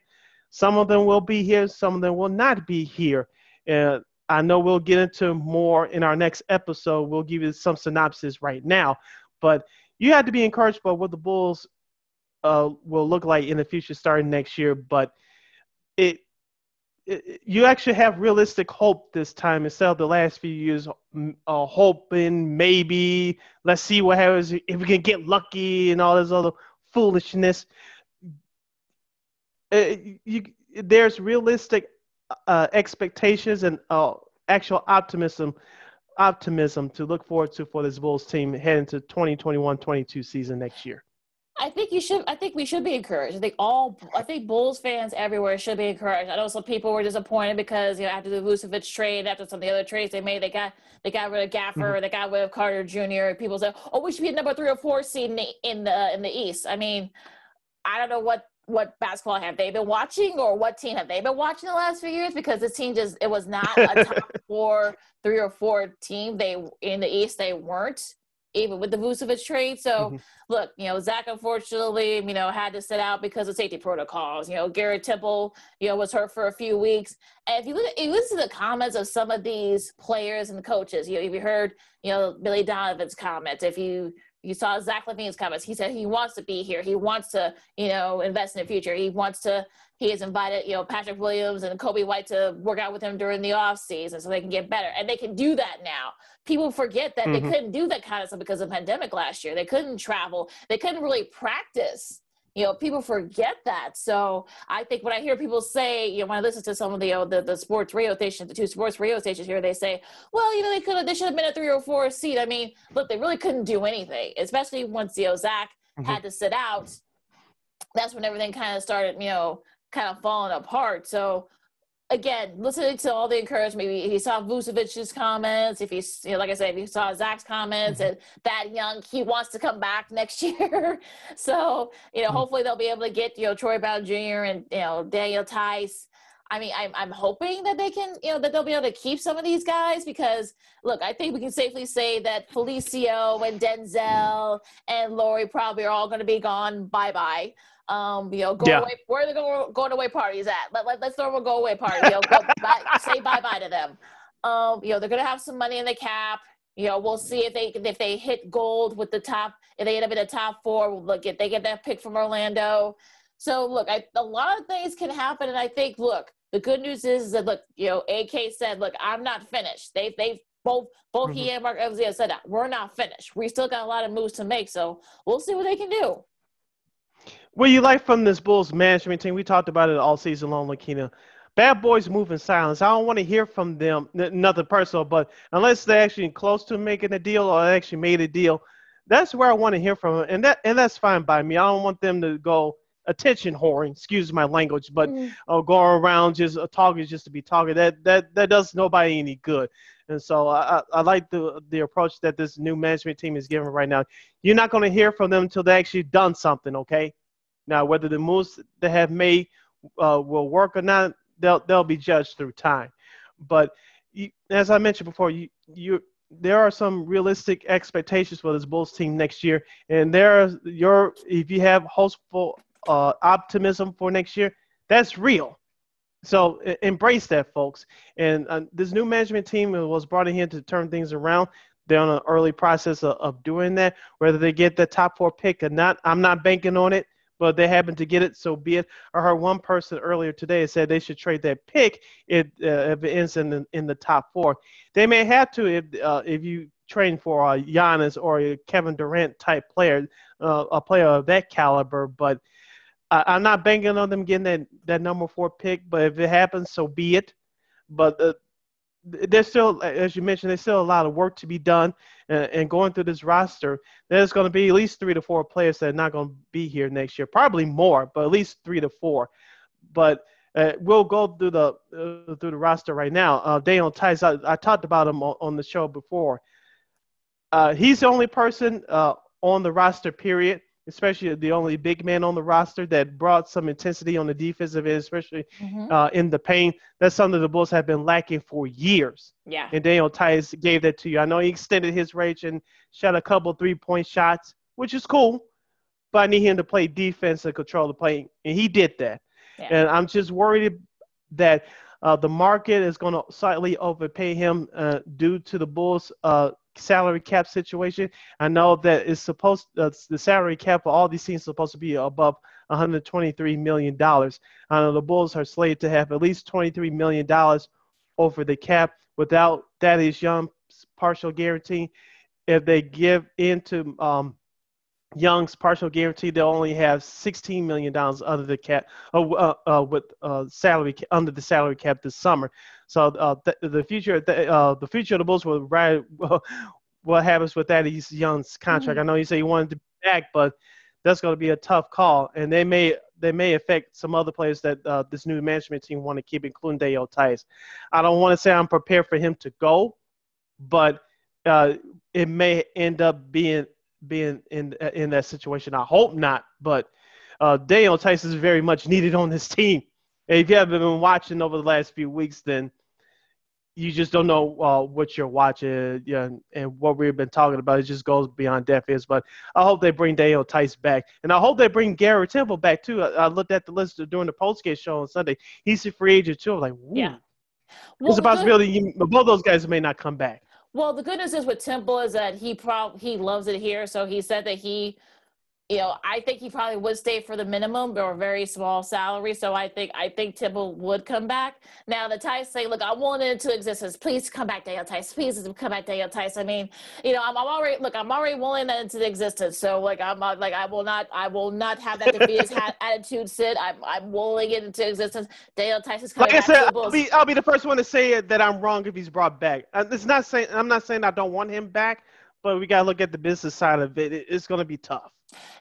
some of them will be here, some of them will not be here. And I know we'll get into more in our next episode. We'll give you some synopsis right now, but you had to be encouraged by what the Bulls uh, will look like in the future starting next year. But it you actually have realistic hope this time instead of the last few years uh, hoping maybe let's see what happens if we can get lucky and all this other foolishness. Uh, you, there's realistic uh, expectations and uh, actual optimism optimism to look forward to for this bulls team heading to 2021-22 season next year I think you should. I think we should be encouraged. I think all. I think Bulls fans everywhere should be encouraged. I know some people were disappointed because you know after the Vucevic trade, after some of the other trades they made, they got they got rid of Gafford, mm-hmm. they got rid of Carter Jr. People said, "Oh, we should be a number three or four seed in the in the in the East." I mean, I don't know what what basketball have they been watching or what team have they been watching the last few years because this team just it was not a top four, three or four team. They in the East they weren't even with the Vucevic trade. So mm-hmm. look, you know, Zach unfortunately, you know, had to sit out because of safety protocols. You know, Garrett Temple, you know, was hurt for a few weeks. And if you look at, if you listen to the comments of some of these players and the coaches, you know, if you heard, you know, Billy Donovan's comments, if you you saw Zach LaVine's comments. He said he wants to be here. He wants to, you know, invest in the future. He wants to. He has invited, you know, Patrick Williams and Coby White to work out with him during the off season so they can get better. And they can do that now. People forget that mm-hmm. they couldn't do that kind of stuff because of the pandemic last year. They couldn't travel. They couldn't really practice you know people forget that so i think when i hear people say you know when i listen to some of the you know, the, the sports radio stations the two sports radio stations here they say well you know they could have they should have been a three or four seed i mean look they really couldn't do anything especially once you know zach mm-hmm. had to sit out that's when everything kind of started you know kind of falling apart so again, listening to all the encouragement, maybe he saw Vucevic's comments, if he's, you know, like I said, if he saw Zach's comments mm-hmm. and that young, he wants to come back next year. so, you know, mm-hmm. hopefully they'll be able to get, you know, Troy Brown Jr. and, you know, Daniel Theis. I mean, I'm, I'm hoping that they can, you know, that they'll be able to keep some of these guys because, look, I think we can safely say that Felicio and Denzel and Lauri probably are all going to be gone bye bye um, you know, go yeah. away. Where are the go, going away parties at? Let, let, let's throw a go away party. You know, go, bye, say bye bye to them. Um, you know, they're gonna have some money in the cap. You know, we'll see if they if they hit gold with the top. If they end up in the top four, we'll look if they get that pick from Orlando. So look, I, a lot of things can happen, and I think look, the good news is that look, you know, AK said, look, I'm not finished. They they both both mm-hmm. he and Mark Evans said that we're not finished. We still got a lot of moves to make, so we'll see what they can do. What you like from this Bulls management team? We talked about it all season long, Lakina. Bad boys move in silence. I don't want to hear from them, nothing personal, but unless they're actually close to making a deal or actually made a deal, that's where I want to hear from them, and that and that's fine by me. I don't want them to go attention whoring, excuse my language, but mm. uh, go around just uh, talking just to be talking. That that that does nobody any good. And so I, I like the the approach that this new management team is giving right now. You're not going to hear from them until they actually done something, okay? Now, whether the moves they have made uh, will work or not, they'll they'll be judged through time. But you, as I mentioned before, you you there are some realistic expectations for this Bulls team next year, and there are your if you have hopeful uh, optimism for next year, that's real. So embrace that, folks. And uh, this new management team was brought in here to turn things around. They're on an early process of, of doing that. Whether they get the top four pick or not, I'm not banking on it but they happen to get it, so be it. I heard one person earlier today said they should trade that pick if, uh, if it ends in the, in the top four. They may have to if uh, if you train for a Giannis or a Kevin Durant type player, uh, a player of that caliber. But I, am not banking on them getting that, that number four pick. But if it happens, so be it. But uh, there's still, as you mentioned, there's still a lot of work to be done. And, and going through this roster, there's going to be at least three to four players that are not going to be here next year. Probably more, but at least three to four. But uh, we'll go through the uh, through the roster right now. Uh, Daniel Theis, I, I, talked about him on, on the show before. Uh, he's the only person uh, on the roster, period, especially the only big man on the roster that brought some intensity on the defensive end, especially mm-hmm. uh, in the paint. That's something the Bulls have been lacking for years. Yeah. And Daniel Theis gave that to you. I know he extended his range and shot a couple three point shots, which is cool, but I need him to play defense and control the play, and he did that. Yeah. And I'm just worried that uh, the market is going to slightly overpay him uh, due to the Bulls' uh, salary cap situation. I know that it's supposed uh, the salary cap for all these teams is supposed to be above 123 million dollars. I know the Bulls are slated to have at least 23 million dollars over the cap. Without Thaddeus Young's partial guarantee, if they give into um, Young's partial guarantee, they'll only have 16 million dollars under the cap, uh, uh, uh, with uh, salary under the salary cap this summer. So uh, th- the future, th- uh, the future of the Bulls will ride what happens with that He's Young's contract. Mm-hmm. I know you say he wanted to be back, but that's going to be a tough call, and they may they may affect some other players that uh, this new management team want to keep, including Daniel Theis. I don't want to say I'm prepared for him to go, but uh, it may end up being being in in that situation. I hope not, but uh, Daniel Theis is very much needed on this team. And if you haven't been watching over the last few weeks, then you just don't know uh, what you're watching. Yeah, and what we've been talking about. It just goes beyond deaf ears. But I hope they bring Daniel Theis back, and I hope they bring Garrett Temple back too. I, I looked at the list during the postgame show on Sunday. He's a free agent too. I'm like, Woo. yeah. Well, There's a possibility you, both those guys may not come back. Well, the good news is with Temple is that he prob he loves it here. So he said that he you know, I think he probably would stay for the minimum or a very small salary. So I think I think Tibble would come back. Now the Theis say, look, I want it into existence. Please come back, Daniel Theis. Please come back, Daniel Theis. I mean, you know, I'm, I'm already look, I'm already willing that into existence. So like I'm not, like I will not I will not have that defeatist attitude sit. I'm I'm willing it into existence. Daniel Theis is coming like I said, I'll be, I'll be the first one to say it that I'm wrong if he's brought back. Uh, it's not saying I'm not saying I don't want him back, but we gotta look at the business side of it. It's gonna be tough.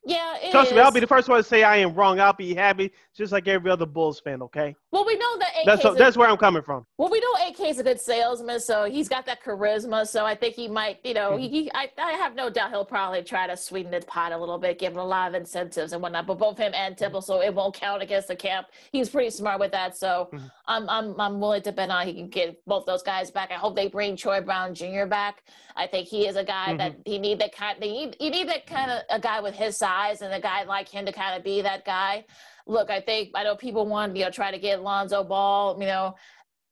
Yeah, trust is. me. I'll be the first one to say I am wrong. I'll be happy, just like every other Bulls fan. Okay. Well, we know that AK that's, a, that's where I'm coming from. Well, we know AK is a good salesman, so he's got that charisma. So I think he might, you know, he, he I, I have no doubt he'll probably try to sweeten the pot a little bit, give him a lot of incentives and whatnot. But both him and Temple, so it won't count against the camp. He's pretty smart with that, so mm-hmm. I'm I'm I'm willing to bet on he can get both those guys back. I hope they bring Troy Brown Jr. back. I think he is a guy mm-hmm. that he need that kind. They need you need that kind of a guy with his size and a guy like him to kind of be that guy. Look, I think I know people want you know try to get Lonzo Ball. You know,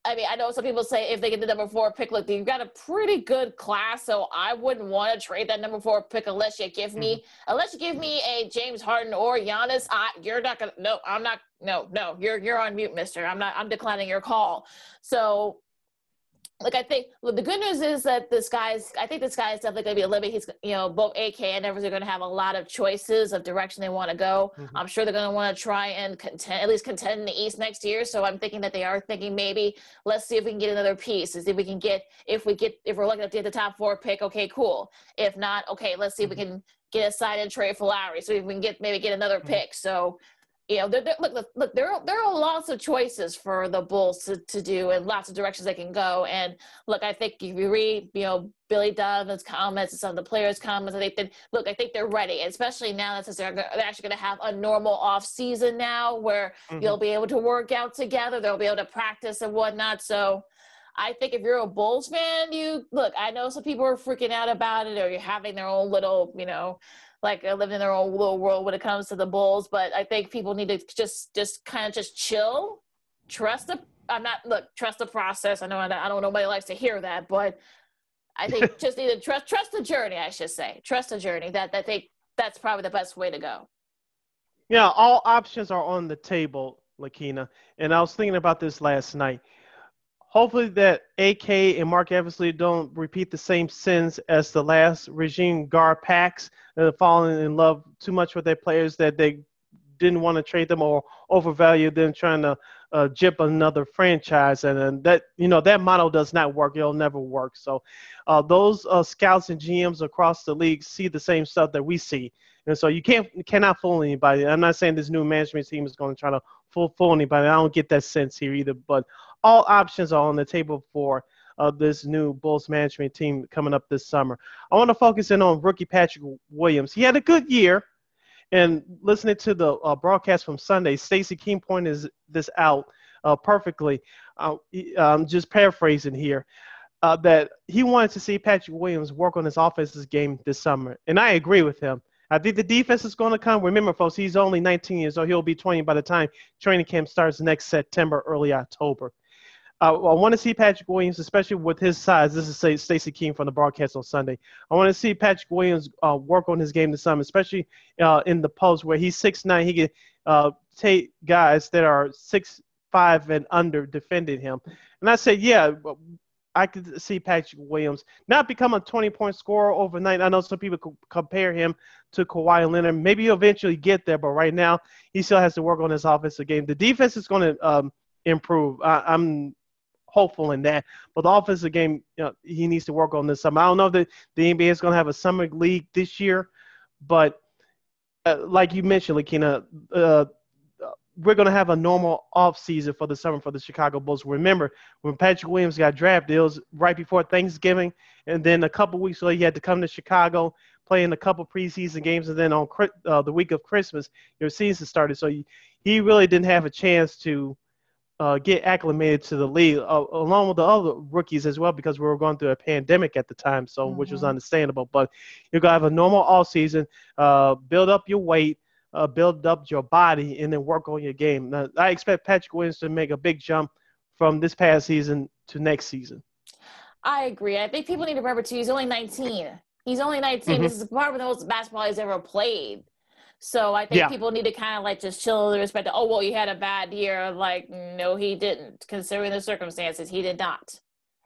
I mean, I know some people say if they get the number four pick, look, you've got a pretty good class, so I wouldn't want to trade that number four pick unless you give me, mm-hmm. unless you give me a James Harden or Giannis. I, you're not gonna, no, I'm not, no, no, you're you're on mute, Mister. I'm not, I'm declining your call. So like I think well, the good news is that this guy's I think this guy is definitely going to be a living. He's you know both AK and Evers are going to have a lot of choices of direction they want to go. Mm-hmm. I'm sure they're going to want to try and contend at least contend in the East next year. So I'm thinking that they are thinking maybe let's see if we can get another piece. See if we can get if we get if we're looking get the top four pick. Okay, cool. If not, okay, let's see mm-hmm. if we mm-hmm. can get a side and trade for Lowry. So if we can get maybe get another mm-hmm. pick. So you know, there, look, look, there are, there are lots of choices for the Bulls to, to do and lots of directions they can go. And look, I think if you read, you know, Billy Donovan's comments and some of the players' comments, I think that, look, I think they're ready, especially now that they're, they're actually going to have a normal off season now where mm-hmm. you'll be able to work out together. They'll be able to practice and whatnot. So I think if you're a Bulls fan, you look, I know some people are freaking out about it or you're having their own little, you know, like uh, living in their own little world when it comes to the Bulls. But I think people need to just just kind of just chill, trust the. I'm not look trust the process. I know I don't nobody likes to hear that, but I think just need to trust trust the journey. I should say trust the journey. That that they that's probably the best way to go. Yeah, all options are on the table, Lakina. And I was thinking about this last night hopefully that AK and Mark Eversley don't repeat the same sins as the last regime Garpax, uh, falling in love too much with their players that they didn't want to trade them or overvalue them trying to uh, jip another franchise. And, and, that you know that model does not work. It'll never work. So uh, those uh, scouts and gms across the league see the same stuff that we see. And so you can't cannot fool anybody. I'm not saying this new management team is going to try to fool, fool anybody i don't get that sense here either but all options are on the table for uh, this new Bulls management team coming up this summer. I want to focus in on rookie Patrick Williams. He had a good year, And listening to the uh, broadcast from Sunday, Stacey King pointed this out uh, perfectly. Uh, I'm just paraphrasing here. Uh, that he wanted to see Patrick Williams work on his offensive game this summer, and I agree with him. I think the defense is going to come. Remember, folks, he's only 19 years old. He'll be 20 by the time training camp starts next September, early October. Uh, I want to see Patrick Williams, especially with his size. This is Stacey King from the broadcast on Sunday. I want to see Patrick Williams uh, work on his game this summer, especially uh, in the post where he's six nine. He can uh, take guys that are six five and under defending him. And I said, yeah, I could see Patrick Williams not become a 20 point scorer overnight. I know some people could compare him to Kawhi Leonard. Maybe he'll eventually get there, but right now he still has to work on his offensive game. The defense is going to um, improve. I, I'm hopeful in that. But the offensive game, you know, he needs to work on this summer. I don't know that the NBA is going to have a summer league this year, but uh, like you mentioned, Lakina, uh, we're going to have a normal off season for the summer for the Chicago Bulls. Remember, when Patrick Williams got drafted, it was right before Thanksgiving, and then a couple weeks later, he had to come to Chicago, play in a couple preseason games, and then on uh, the week of Christmas, your season started. So he, really didn't have a chance to uh, get acclimated to the league, uh, along with the other rookies as well, because we were going through a pandemic at the time, so mm-hmm. which was mm-hmm. understandable. But you're gonna have a normal all season, uh, build up your weight, uh, build up your body, and then work on your game. Now, I expect Patrick Williams to make a big jump from this past season to next season. I agree. I think people need to remember too. He's only 19. He's only 19. Mm-hmm. This is probably the most basketball he's ever played. So I think yeah. people need to kind of like just chill the respect. To, oh well, he had a bad year. Like no, he didn't. Considering the circumstances, he did not.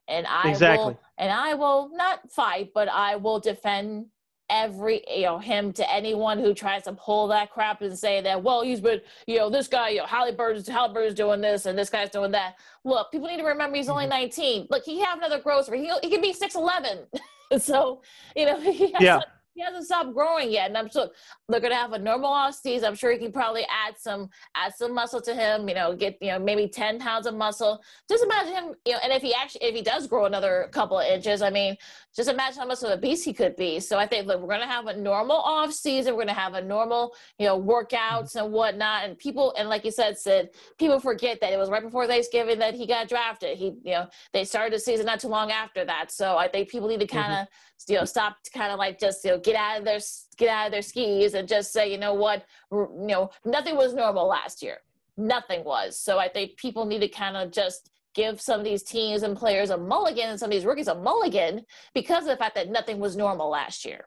And I exactly. will, and I will not fight, but I will defend every you know him to anyone who tries to pull that crap and say that well he's been you know this guy you know Haliburton's Haliburton's doing this and this guy's doing that. Look, people need to remember he's only mm-hmm. 19. Look, he have another growth rate. He he can be 6'11. so you know he has yeah he hasn't stopped growing yet. And I'm sure they're gonna have a normal off season. I'm sure he can probably add some add some muscle to him, you know, get you know, maybe 10 pounds of muscle. Just imagine him, you know, and if he actually if he does grow another couple of inches, I mean, just imagine how much of a beast he could be. So I think look, we're gonna have a normal off season, we're gonna have a normal, you know, workouts and whatnot. And people and like you said, Sid, people forget that it was right before Thanksgiving that he got drafted. He, you know, they started the season not too long after that. So I think people need to kind of mm-hmm you know stop kind of like just you know get out of their get out of their skis and just say you know what you know nothing was normal last year nothing was so i think people need to kind of just give some of these teams and players a mulligan and some of these rookies a mulligan because of the fact that nothing was normal last year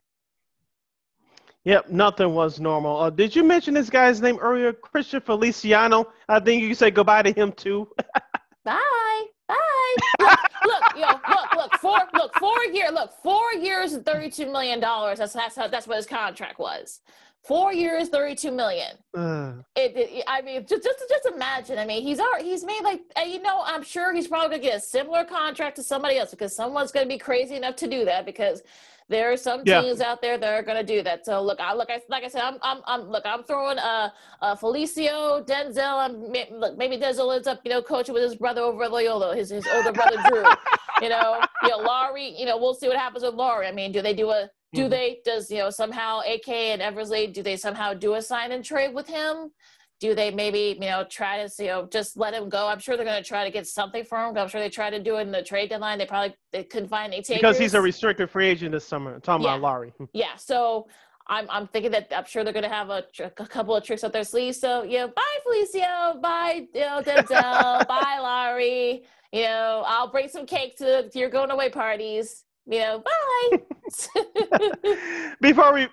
Yep, nothing was normal. Uh, did you mention this guy's name earlier, Christian Feliciano? I think you can say goodbye to him too. Bye. Bye. Look, yo, look, look, four, look, four year, look, four years and thirty-two million dollars. That's that's how, that's what his contract was. Four years, thirty-two million. Uh. It, it, I mean, just just just imagine. I mean, he's already, he's made like you know. I'm sure he's probably gonna get a similar contract to somebody else because someone's gonna be crazy enough to do that because there are some yeah. teams out there that are going to do that. So look, I look, I, like I said, I'm, I'm, I'm look, I'm throwing uh, uh Felicio, Denzel. I'm look, maybe Denzel ends up, you know, coaching with his brother over at Loyola, his his older brother Drew. you know, you know, Lauri. You know, we'll see what happens with Lauri. I mean, do they do a do mm-hmm. they does you know somehow AK and Eversley do they somehow do a sign and trade with him? do they maybe you know try to you know just let him go? I'm sure they're going to try to get something for him. I'm sure they tried to do it in the trade deadline. They probably they couldn't find any takers because he's a restricted free agent this summer. I'm talking yeah. about Lauri. yeah, so I'm I'm thinking that I'm sure they're going to have a, a couple of tricks up their sleeves. So you know, bye Felicio, bye you know, Denzel, bye Lauri. You know, I'll bring some cake to, to your going away parties know, bye. before we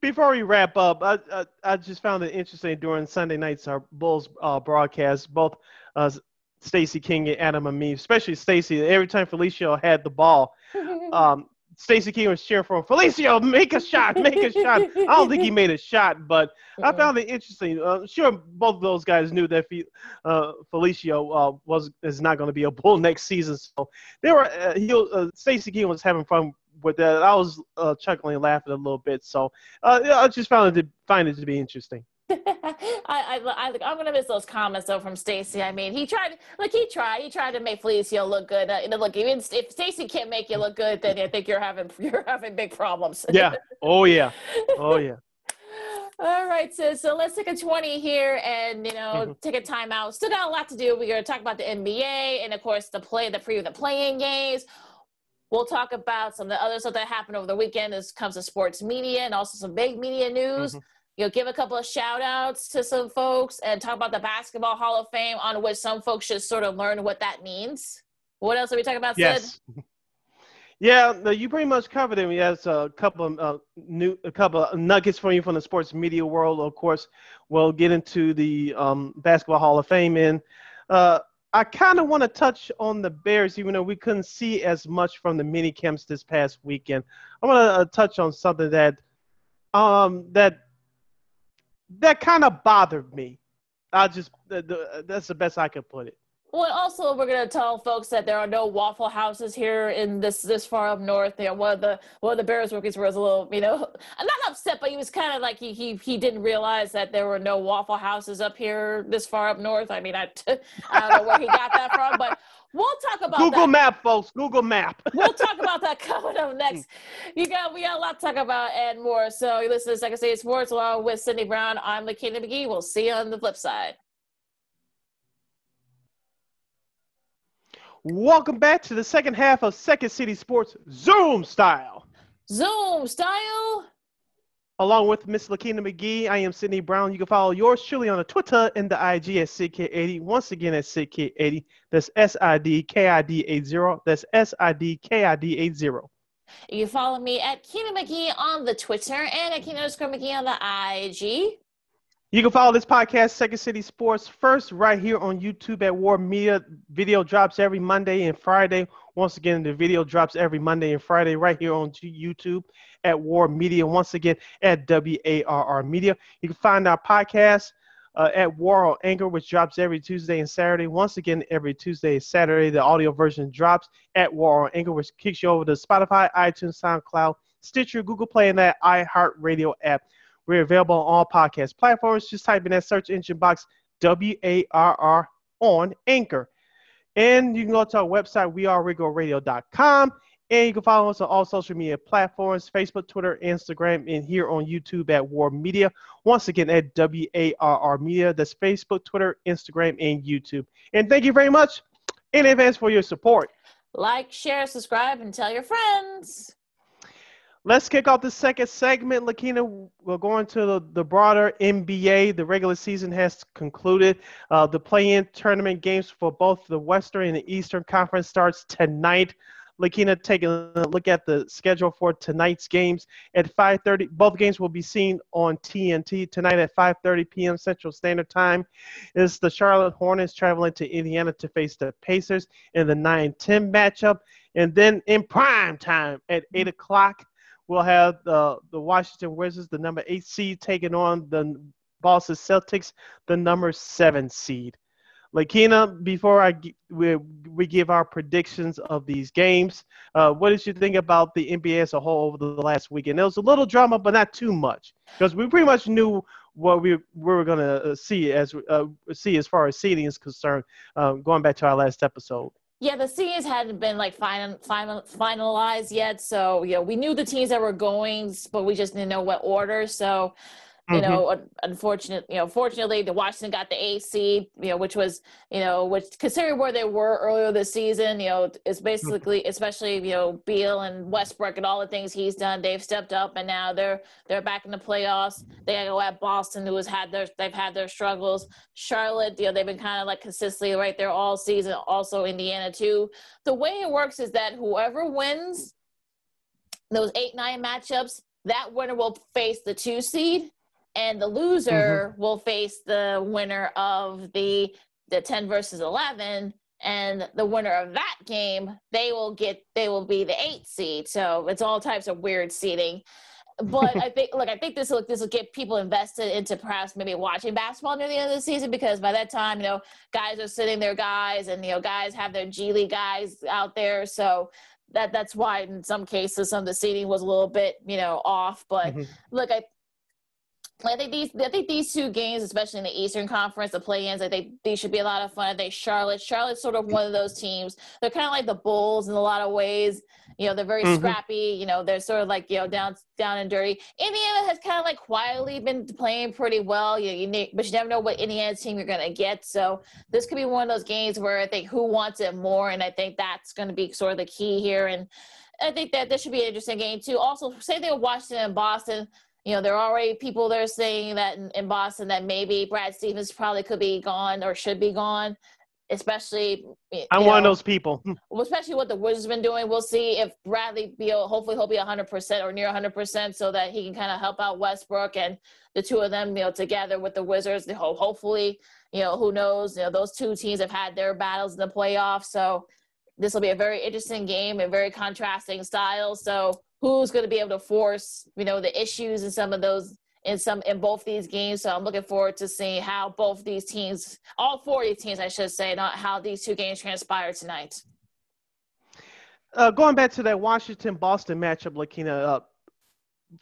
before we wrap up, I, I, I just found it interesting during Sunday nights our Bulls uh, broadcast, both uh, Stacey King and Adam Amin, especially Stacey. Every time Felicio had the ball, um, Stacey King was cheering for Felicio, make a shot, make a shot. I don't think he made a shot, but I found it interesting. Uh, sure, both of those guys knew that uh, Felicio uh, was is not going to be a bull next season. So they were. Uh, he uh, Stacey King was having fun with that. I was uh, chuckling and laughing a little bit. So uh, I just found it to, find it to be interesting. I, I, I, am gonna miss those comments though from Stacey. I mean, he tried, like he tried, he tried to make Felicio look good. Uh, look, even if Stacey can't make you look good, then I think you're having you're having big problems. yeah. Oh yeah. Oh yeah. All right, so so let's take a 20 here and you know mm-hmm. take a timeout. Still got a lot to do. We're gonna talk about the NBA and of course the play the preview the playing games. We'll talk about some of the other stuff that happened over the weekend as comes to sports media and also some big media news. Mm-hmm. You know, give a couple of shout outs to some folks and talk about the basketball hall of fame on which some folks should sort of learn what that means. What else are we talking about, yes. Yeah, you pretty much covered it. We have a couple of uh, new, a couple of nuggets for you from the sports media world. Of course, we'll get into the um, basketball Hall of Fame. And uh, I kind of want to touch on the Bears, even though we couldn't see as much from the mini camps this past weekend. I want to uh, touch on something that um, that that kind of bothered me. I just that's the best I could put it. Well, also we're gonna tell folks that there are no Waffle Houses here in this this far up north. You know, one of the one of the Bears rookies was a little, you know, not upset, but he was kind of like he he he didn't realize that there were no Waffle Houses up here this far up north. I mean, I don't know where he got that from, but we'll talk about Google that. Map, folks. Google Map. we'll talk about that coming up next. You got we got a lot to talk about and more. So you listen to Second City Sports along with Sydney Brown. I'm Lakina McGee. We'll see you on the flip side. Welcome back to the second half of Second City Sports Zoom Style. Zoom Style. Along with Miss Lakina McGee, I am Sydney Brown. You can follow yours truly on the Twitter and the IG at SidKid80. Once again at SidKid80. That's S I D K I D 80. That's S I D K I D 80. You can follow me at Keena McGee on the Twitter and at underscore McGee on the IG. You can follow this podcast, Second City Sports, first right here on YouTube at WARR Media. Video drops every Monday and Friday. Once again, the video drops every Monday and Friday right here on YouTube at WARR Media. Once again, at WARR Media. You can find our podcast uh, at WARR on Anchor, which drops every Tuesday and Saturday. Once again, every Tuesday and Saturday, the audio version drops at WARR on Anchor, which kicks you over to Spotify, iTunes, SoundCloud, Stitcher, Google Play, and that iHeartRadio app. We're available on all podcast platforms. Just type in that search engine box W A R R on Anchor. And you can go to our website, wearerigoradio.com. And you can follow us on all social media platforms Facebook, Twitter, Instagram, and here on YouTube at WARR Media. Once again, at W A R R Media. That's Facebook, Twitter, Instagram, and YouTube. And thank you very much in advance for your support. Like, share, subscribe, and tell your friends. Let's kick off the second segment. Lakina, we're going to the, the broader NBA. The regular season has concluded. Uh, the play-in tournament games for both the Western and the Eastern Conference starts tonight. Lakina, taking a look at the schedule for tonight's games at 5:30. Both games will be seen on TNT tonight at 5:30 p.m. Central Standard Time. Is the Charlotte Hornets traveling to Indiana to face the Pacers in the 9-10 matchup, and then in prime time at 8 o'clock We'll have the the Washington Wizards, the number eight seed, taking on the Boston Celtics, the number seven seed. Lakina, before I we, we give our predictions of these games, uh, what did you think about the NBA as a whole over the last weekend? There was a little drama, but not too much, because we pretty much knew what we, we were going to uh, see as uh, see as far as seeding is concerned. Um, going back to our last episode. Yeah, the seniors hadn't been like final, final, finalized yet. So, you know, we knew the teams that were going, but we just didn't know what order. So, you mm-hmm. know, unfortunately, you know, fortunately, the Washington got the AC, you know, which was, you know, which considering where they were earlier this season, you know, it's basically, especially, you know, Beal and Westbrook and all the things he's done, they've stepped up and now they're they're back in the playoffs. They go at Boston, who has had their they've had their struggles. Charlotte, you know, they've been kind of like consistently right there all season. Also Indiana too. The way it works is that whoever wins those eight nine matchups, that winner will face the two seed and the loser mm-hmm. will face the winner of the the 10 versus 11 and the winner of that game they will get they will be the eight seed so it's all types of weird seeding but I think look, I think this will this will get people invested into perhaps maybe watching basketball near the end of the season because by that time, you know, guys are sitting there guys and you know, guys have their G League guys out there. So that that's why in some cases some of the seating was a little bit, you know, off. But mm-hmm. look, I I think these I think these two games, especially in the Eastern Conference, the play-ins, I think these should be a lot of fun. I think Charlotte, Charlotte's sort of one of those teams. They're kind of like the Bulls in a lot of ways. You know, they're very mm-hmm. scrappy. You know, they're sort of like you know down down and dirty. Indiana has kind of like quietly been playing pretty well. You, you need, but you never know what Indiana team you're going to get. So this could be one of those games where I think who wants it more, and I think that's going to be sort of the key here. And I think that this should be an interesting game too. Also, same thing with Washington and Boston. You know, there are already people that are saying that in, in Boston that maybe Brad Stevens probably could be gone or should be gone especially. I'm know, one of those people. especially what the Wizards been doing. We'll see if Bradley Beal, hopefully he'll be 100% or near 100% so that he can kind of help out Westbrook and the two of them, you know, together with the Wizards. Hopefully, you know, who knows? You know, those two teams have had their battles in the playoffs. So this will be a very interesting game and very contrasting styles. So who's going to be able to force, you know, the issues in some of those in some in both these games. So I'm looking forward to seeing how both these teams, all four of these teams, I should say, not how these two games transpire tonight. Uh, going back to that Washington Boston matchup, Lakina, uh,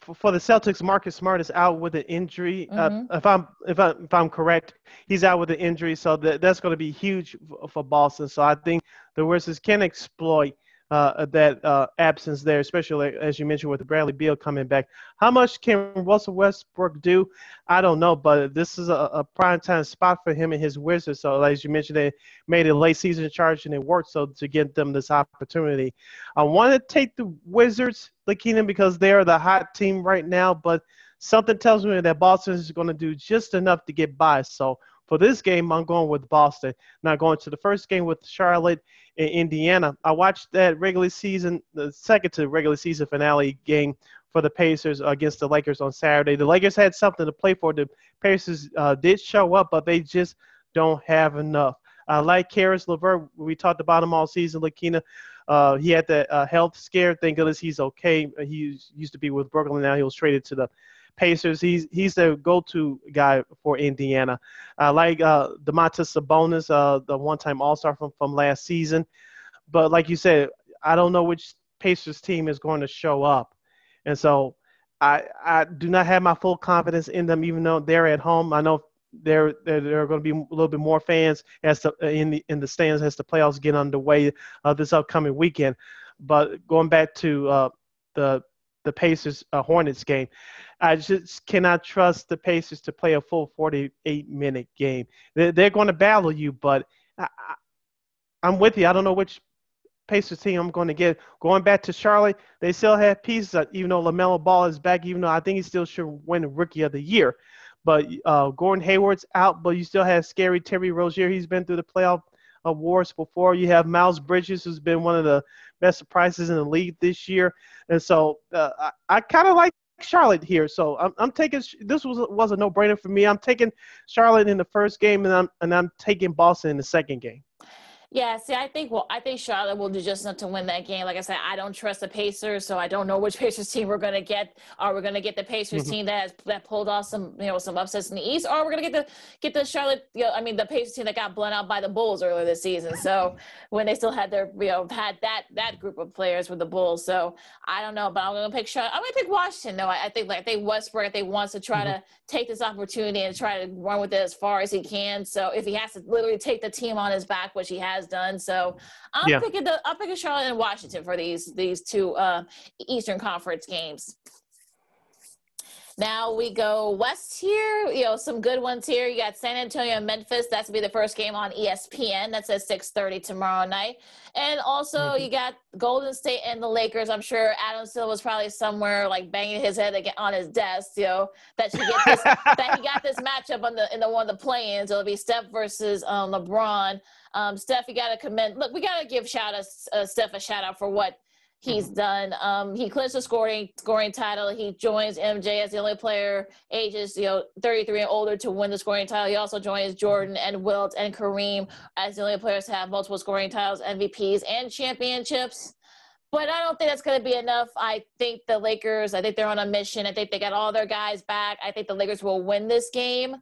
for, for, the Celtics, Marcus Smart is out with an injury. Uh, mm-hmm. Uh, if I'm if I if I'm correct, he's out with an injury, so that that's going to be huge for, for Boston. So I think the Wizards can exploit uh, that uh, absence there, especially as you mentioned with Bradley Beal coming back. How much can Russell Westbrook do? I don't know, but this is a, a prime time spot for him and his Wizards. So, as you mentioned, they made a late season charge and it worked. So, to get them this opportunity, I want to take the Wizards, Lakina, because they are the hot team right now. But something tells me that Boston is going to do just enough to get by. So, for this game, I'm going with Boston. Now going to the first game with Charlotte in Indiana. I watched that regular season, the second to regular season finale game for the Pacers against the Lakers on Saturday. The Lakers had something to play for. The Pacers uh, did show up, but they just don't have enough. I like Caris LeVert. We talked about him all season, Lakina. Uh, he had that uh, health scare. Thank goodness he's okay. He used to be with Brooklyn. Now he was traded to the Pacers. He's he's the go-to guy for Indiana. I like uh, Domantas Sabonis, uh, the one-time All-Star from from last season. But like you said, I don't know which Pacers team is going to show up, and so I I do not have my full confidence in them, even though they're at home. I know there there, there are going to be a little bit more fans as to, in the in the stands as the playoffs get underway uh, this upcoming weekend. But going back to uh, the the Pacers uh, Hornets game. I just cannot trust the Pacers to play a full 48 minute game. They're, going to battle you, but I, am with you. I don't know which Pacers team I'm going to get. Going back to Charlotte, they still have pieces, uh, even though LaMelo Ball is back, even though I think he still should win Rookie of the Year. But uh, Gordon Hayward's out, but you still have scary Terry Rozier. He's been through the playoff awards before. You have Miles Bridges, who's been one of the best surprises in the league this year, and so uh, I, I kind of like Charlotte here. So I'm, I'm taking this was was a no brainer for me. I'm taking Charlotte in the first game, and I'm and I'm taking Boston in the second game. Yeah, see, I think well, I think Charlotte will do just enough to win that game. Like I said, I don't trust the Pacers, so I don't know which Pacers team we're gonna get. Are we gonna get the Pacers mm-hmm. team that has that pulled off some you know some upsets in the East, or we're gonna get the get the Charlotte, you know, I mean the Pacers team that got blown out by the Bulls earlier this season. So when they still had their you know had that that group of players with the Bulls. So I don't know, but I'm gonna pick Charlotte. I'm gonna pick Washington though. I, I think like I think Westbrook, I think wants to try mm-hmm. to take this opportunity and try to run with it as far as he can. So if he has to literally take the team on his back, which he has done, so I'm yeah. picking the I'm picking Charlotte and Washington for these these two uh, Eastern Conference games. Now we go west here. You know, some good ones here. You got San Antonio and Memphis. That's to be the first game on ESPN. That's at 6:30 tomorrow night. And also mm-hmm. you got Golden State and the Lakers. I'm sure Adam Silver was probably somewhere like banging his head on his desk. You know that he get this that he got this matchup on the in the one of the play-ins. It'll be Steph versus um, LeBron. Um, Steph, you got to commend. Look, we got to give shout out uh, Steph a shout out for what he's mm-hmm. done. Um, he clinched the scoring scoring title. He joins MJ as the only player ages you know 33 and older to win the scoring title. He also joins Jordan and Wilt and Kareem as the only players to have multiple scoring titles, MVPs, and championships. But I don't think that's going to be enough. I think the Lakers. I think they're on a mission. I think they got all their guys back. I think the Lakers will win this game.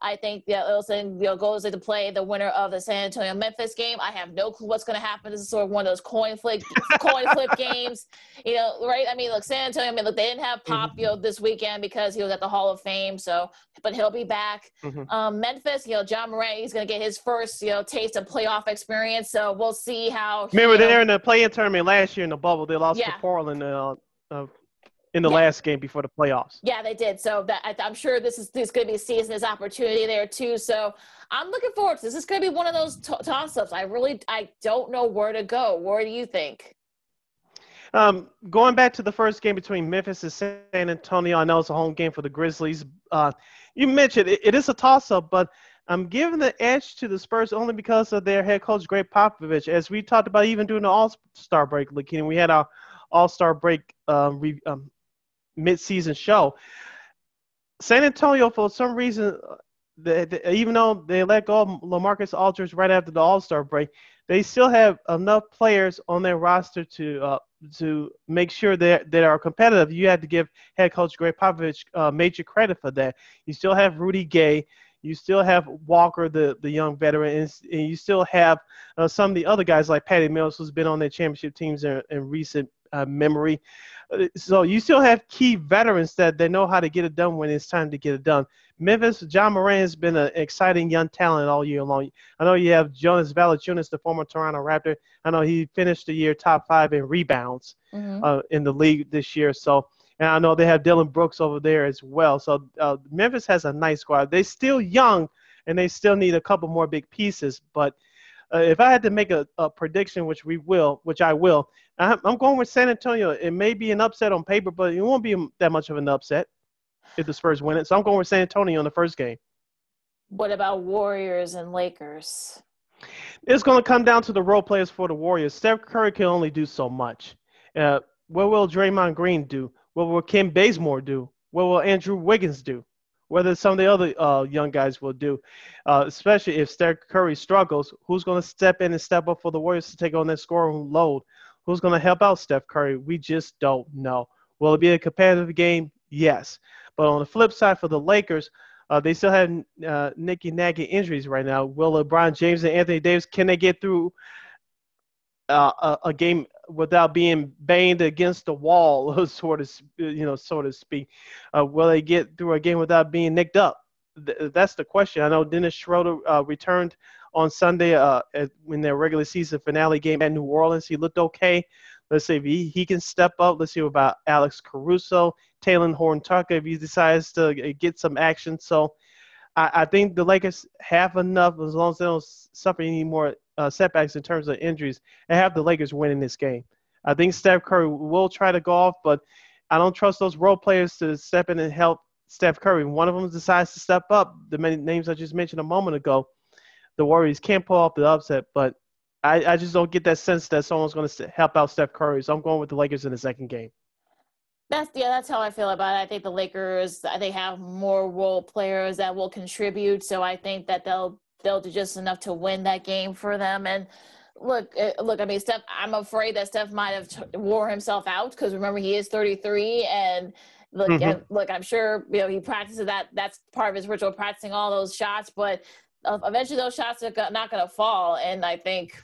I think that Wilson you know, goes into play the winner of the San Antonio Memphis game. I have no clue what's going to happen. This is sort of one of those coin flip coin flip games, you know, right? I mean, look, San Antonio. I mean, look, they didn't have Pop, mm-hmm. you know, this weekend because he was at the Hall of Fame. So, but he'll be back. Mm-hmm. Um, Memphis, you know, Ja Morant, he's going to get his first, you know, taste of playoff experience. So we'll see how. Remember, they're in the play-in tournament last year in the bubble. They lost yeah. to Portland. Uh, uh, in the yeah. last game before the playoffs. Yeah, they did. So that I, am sure this is this going to be seeing this opportunity there too. So I'm looking forward to this. This is going to be one of those t- toss-ups. I really I don't know where to go. Where do you think? Um, going back to the first game between Memphis and San Antonio, I know it's a home game for the Grizzlies. Uh, you mentioned it, it is a toss-up, but I'm giving the edge to the Spurs only because of their head coach Gregg Popovich. As we talked about, even during the All Star break, Lakina, we had our All Star break um, re, um, midseason show. San Antonio, for some reason, they, they, even though they let go of LaMarcus Aldridge right after the All Star break, they still have enough players on their roster to uh, to make sure that they are competitive. You had to give head coach Gregg Popovich uh, major credit for that. You still have Rudy Gay. You still have Walker, the, the young veteran, and, and you still have uh, some of the other guys like Patty Mills, who's been on their championship teams in, in recent uh, memory. So you still have key veterans that they know how to get it done when it's time to get it done. Memphis, Ja Morant has been an exciting young talent all year long. I know you have Jonas Valanciunas, the former Toronto Raptor. I know he finished the year top five in rebounds mm-hmm. uh, in the league this year. So, and I know they have Dillon Brooks over there as well. So uh, Memphis has a nice squad. They're still young, and they still need a couple more big pieces, but – uh, if I had to make a, a, prediction, which we will, which I will, I'm, I'm going with San Antonio. It may be an upset on paper, but it won't be that much of an upset if the Spurs win it. So I'm going with San Antonio in the first game. What about Warriors and Lakers? It's going to come down to the role players for the Warriors. Steph Curry can only do so much. Uh, what will Draymond Green do? What will Kent Bazemore do? What will Andrew Wiggins do? Whether some of the other uh, young guys will do, uh, especially if Steph Curry struggles. Who's going to step in and step up for the Warriors to take on that scoring load? Who's going to help out Steph Curry? We just don't know. Will it be a competitive game? Yes. But on the flip side for the Lakers, uh, they still have uh, Nicky nagging injuries right now. Will LeBron James and Anthony Davis can they get through uh, a, a, game without being banged against the wall, sort of, you know, so to speak? Uh, will they get through a game without being nicked up? Th- that's the question. I know Dennis Schroeder uh, returned on Sunday uh, at, in their regular season finale game at New Orleans. He looked okay. Let's see if he, he can step up. Let's see about Alex Caruso, Talen Horton Tucker if he decides to uh, get some action. So I, I think the Lakers have enough as long as they don't suffer any more uh, setbacks in terms of injuries and have the Lakers winning this game. I think Steph Curry will try to go off, but I don't trust those role players to step in and help Steph Curry. One of them decides to step up. The many names I just mentioned a moment ago, the Warriors can't pull off the upset, but I, I just don't get that sense that someone's going to help out Steph Curry. So I'm going with the Lakers in the second game. That's yeah, that's how I feel about it. I think the Lakers they have more role players that will contribute, so I think that they'll they'll do just enough to win that game for them. And look, eh, look, I mean, Steph, I'm afraid that Steph might have t- wore himself out because remember he is 33 and. Look, mm-hmm. look, I'm sure you know he practices that. That's part of his ritual, practicing all those shots. But uh, eventually, those shots are not going to fall. And I think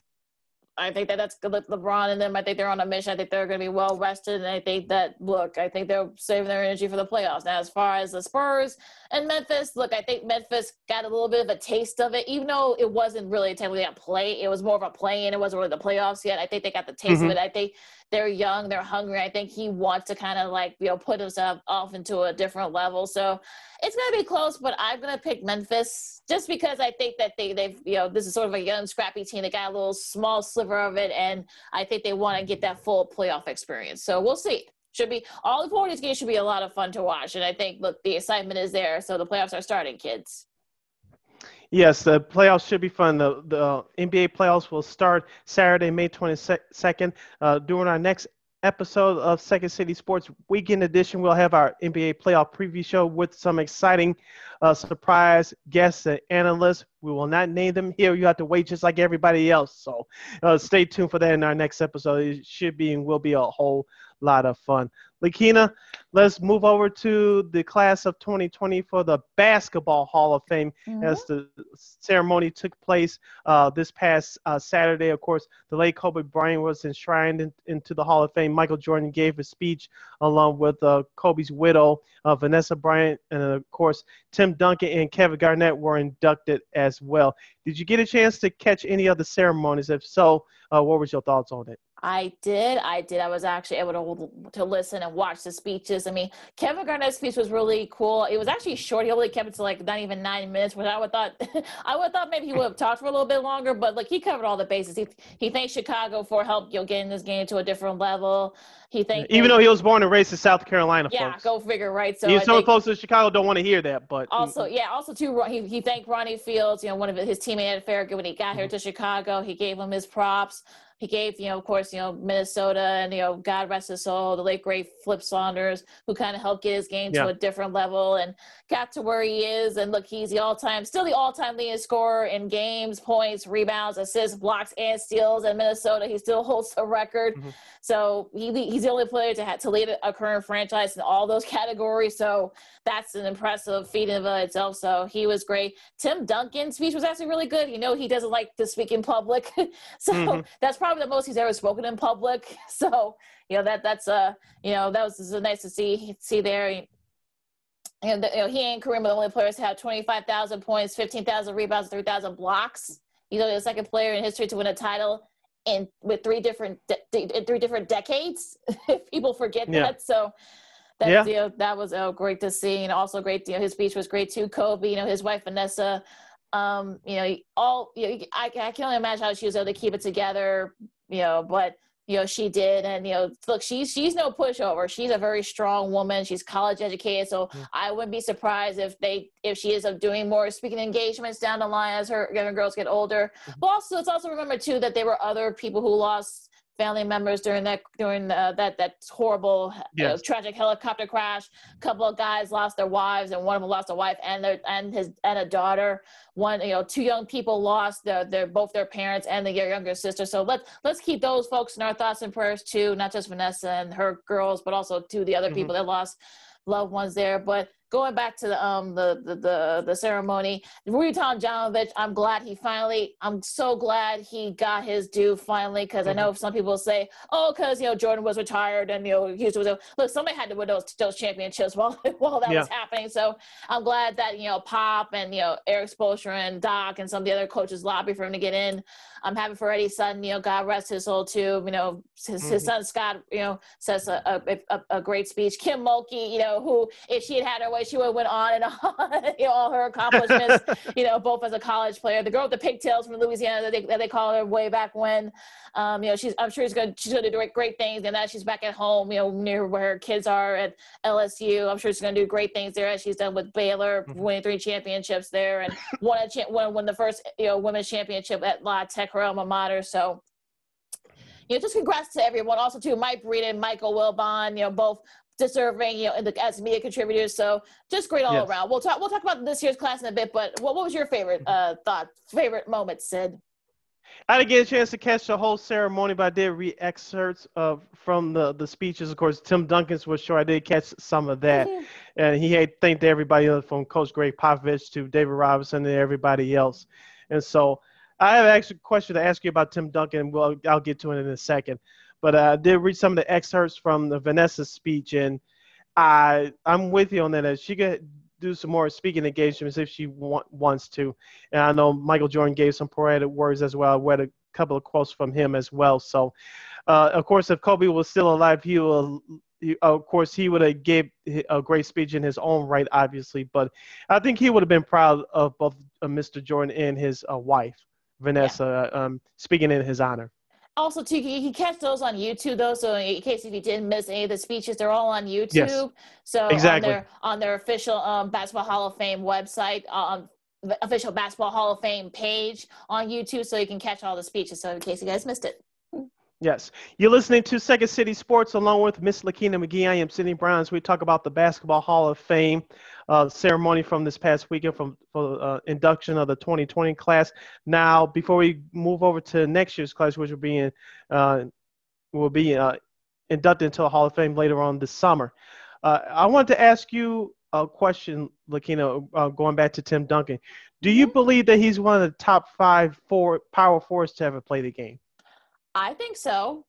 I think that that's good. LeBron and them, I think they're on a mission. I think they're going to be well rested. And I think that, look, I think they're saving their energy for the playoffs. Now, as far as the Spurs and Memphis, look, I think Memphis got a little bit of a taste of it, even though it wasn't really a technically a play. It was more of a play and it wasn't really the playoffs yet. I think they got the taste mm-hmm. of it. I think they're young, they're hungry. I think he wants to kind of like, you know, put himself off into a different level. So it's going to be close, but I'm going to pick Memphis just because I think that they, they've, you know, this is sort of a young, scrappy team. They got a little small sliver of it, and I think they want to get that full playoff experience. So we'll see. Should be all the these games should be a lot of fun to watch, and I think look the excitement is there. So the playoffs are starting, kids. Yes, the playoffs should be fun. The, the NBA playoffs will start Saturday, May 22nd. Uh, during our next episode of Second City Sports Weekend Edition, we'll have our NBA playoff preview show with some exciting uh, surprise guests and analysts. We will not name them here. You have to wait just like everybody else. So uh, stay tuned for that in our next episode. It should be and will be a whole lot of fun. Lakina, let's move over to the class of 2020 for the Basketball Hall of Fame mm-hmm. as the ceremony took place uh, this past uh, Saturday. Of course, the late Kobe Bryant was enshrined in, into the Hall of Fame. Michael Jordan gave a speech along with uh, Kobe's widow, uh, Vanessa Bryant, and of course, Tim Duncan and Kevin Garnett were inducted as well. Did you get a chance to catch any of the ceremonies? If so, uh, what was your thoughts on it? I did. I did. I was actually able to to listen and watch the speeches. I mean, Kevin Garnett's speech was really cool. It was actually short. He only kept it to like not even nine minutes, which I would thought I would thought maybe he would have talked for a little bit longer. But like he covered all the bases. He he thanked Chicago for help, you know, getting this game to a different level. He thanked even though he was born and raised in South Carolina. Yeah, folks. go figure, right? So he's so close to Chicago. Don't want to hear that, but also yeah, also too. He he thanked Ronnie Fields, you know, one of his teammates at Farragut when he got here mm-hmm. to Chicago. He gave him his props he gave, you know, of course, you know, Minnesota and, you know, God rest his soul, the late great Flip Saunders, who kind of helped get his game yeah. to a different level and got to where he is. And look, he's the all time, still the all time leading scorer in games, points, rebounds, assists, blocks, and steals. In Minnesota, he still holds the record. Mm-hmm. So he, he's the only player to have to lead a current franchise in all those categories. So that's an impressive feat in itself. So he was great. Tim Duncan's speech was actually really good. You know, he doesn't like to speak in public. so mm-hmm. that's probably probably the most he's ever spoken in public. So, you know, that that's uh, you know, that was nice to see see there. And you know, he and Kareem are the only players to have 25,000 points, 15,000 rebounds, 3,000 blocks. You know, the second player in history to win a title in with three different de- in three different decades. if people forget yeah. that, so that yeah. you know, that was uh, great to see, and also great. You know, his speech was great too. Kobe, you know, his wife Vanessa um, you know, all you know, I, I can only imagine how she was able to keep it together, you know, but you know she did and you know look she's she's no pushover she's a very strong woman she's college educated so mm-hmm. i wouldn't be surprised if they if she is up doing more speaking engagements down the line as her young girls get older mm-hmm. but also let's also remember too that there were other people who lost family members during that during uh, that that horrible yes. uh, tragic helicopter crash. A couple of guys lost their wives, and one of them lost a wife and their and his and a daughter. One, you know, two young people lost their their both their parents and their younger sister. So let's let's keep those folks in our thoughts and prayers too. Not just Vanessa and her girls, but also to the other mm-hmm. people that lost loved ones there. But going back to the um the the the, the ceremony, Rudy Tomjanovich, I'm glad he finally. I'm so glad he got his due finally because mm-hmm. I know some people say, oh, because you know Jordan was retired and you know he was look somebody had to win those those championships while while that yeah. was happening. So I'm glad that you know Pop and you know Erik Spoelstra and Doc and some of the other coaches lobby for him to get in. I'm happy for Eddie's son. You know, God rest his soul too. You know, his, mm-hmm. his son Scott. You know, says a, a, a, a great speech. Kim Mulkey. You know, who if she had had her way she would went on and on, you know, all her accomplishments, you know, both as a college player. The girl with the pigtails from Louisiana that they, that they call her way back when, um, you know, she's, I'm sure she's going to, she's going to do great, great things. And now she's back at home, you know, near where her kids are at LSU. I'm sure she's going to do great things there as she's done with Baylor, mm-hmm. winning three championships there and won a cha- won, won the first, you know, women's championship at La Tech, her alma mater. So, you know, just congrats to everyone. Also, to Mike Breen, Michael Wilbon, you know, both deserving, you know, the, as media contributors. So just great all yes. around. We'll talk. We'll talk about this year's class in a bit. But what, what was your favorite uh, thought, favorite moment, Sid? I didn't get a chance to catch the whole ceremony, but I did read excerpts of from the, the speeches. Of course, Tim Duncan's was sure I did catch some of that, mm-hmm. and he had thanked everybody from Coach Gregg Popovich to David Robinson and everybody else. And so, I have actually a question to ask you about Tim Duncan. Well, I'll get to it in a second. But I did read some of the excerpts from the Vanessa speech, and I I'm with you on that. She could do some more speaking engagements if she want, wants to. And I know Michael Jordan gave some poetic words as well. I read a couple of quotes from him as well. So, uh, of course, if Kobe was still alive, he will. He, of course, he would have gave a great speech in his own right, obviously. But I think he would have been proud of both uh, Mr. Jordan and his uh, wife, Vanessa, yeah. um, speaking in his honor also too you can catch those on youtube though so in case if you didn't miss any of the speeches they're all on youtube. Yes, so exactly. on their on their official um, basketball hall of fame website um, official basketball hall of fame page on youtube so you can catch all the speeches so in case you guys missed it Yes. You're listening to Second City Sports along with Miss Lakina McGee. I am Sidney Browns. We talk about the Basketball Hall of Fame uh, ceremony from this past weekend from for uh, induction of the 2020 class. Now, before we move over to next year's class, which will be in, uh, will be uh, inducted into the Hall of Fame later on this summer. Uh, I wanted to ask you a question, Lakina, uh, going back to Tim Duncan. Do you mm-hmm. believe that he's one of the top five four power forwards to ever play the game? I think so.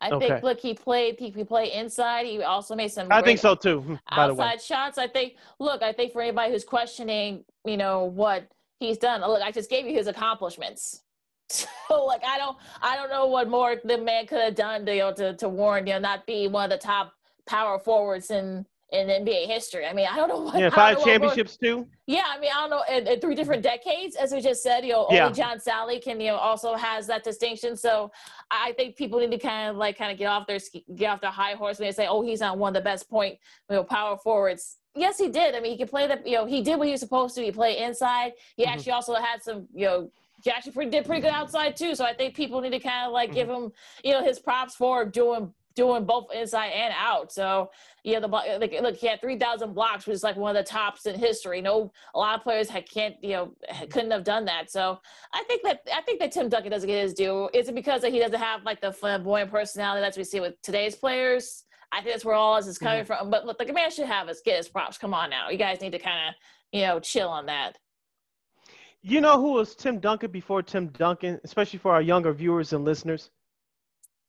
I okay. think look, he played. He, he played inside. He also made some. I think so too. outside shots. I think. Look, I think for anybody who's questioning, you know what he's done. Look, I just gave you his accomplishments. So like I don't I don't know what more the man could have done to you know, to to warrant you know not be one of the top power forwards in in NBA history. I mean, I don't know what. Yeah, five championships too. Yeah, I mean, I don't know, in, in, three different decades, as we just said. You know, yeah. only John Salley can you know also has that distinction. So I think people need to kind of like kind of get off their get off their high horse when they say, "Oh, he's not one of the best point you know power forwards." Yes, he did. I mean, he could play the you know he did what he was supposed to. He played inside. He mm-hmm. actually also had some you know he actually pretty, did pretty good outside too. So I think people need to kind of like mm-hmm. give him, you know, his props for doing doing both inside and out. So yeah, the like look, he had three thousand blocks, which is like one of the tops in history. No, a lot of players had, can't you know couldn't have done that. So I think that I think that Tim Duncan doesn't get his due. Is it because that he doesn't have like the flamboyant personality that we see with today's players? I think that's where all this is coming mm-hmm. from. But look, the man should have us get his props. Come on now, you guys need to kind of you know chill on that. You know who was Tim Duncan before Tim Duncan, especially for our younger viewers and listeners?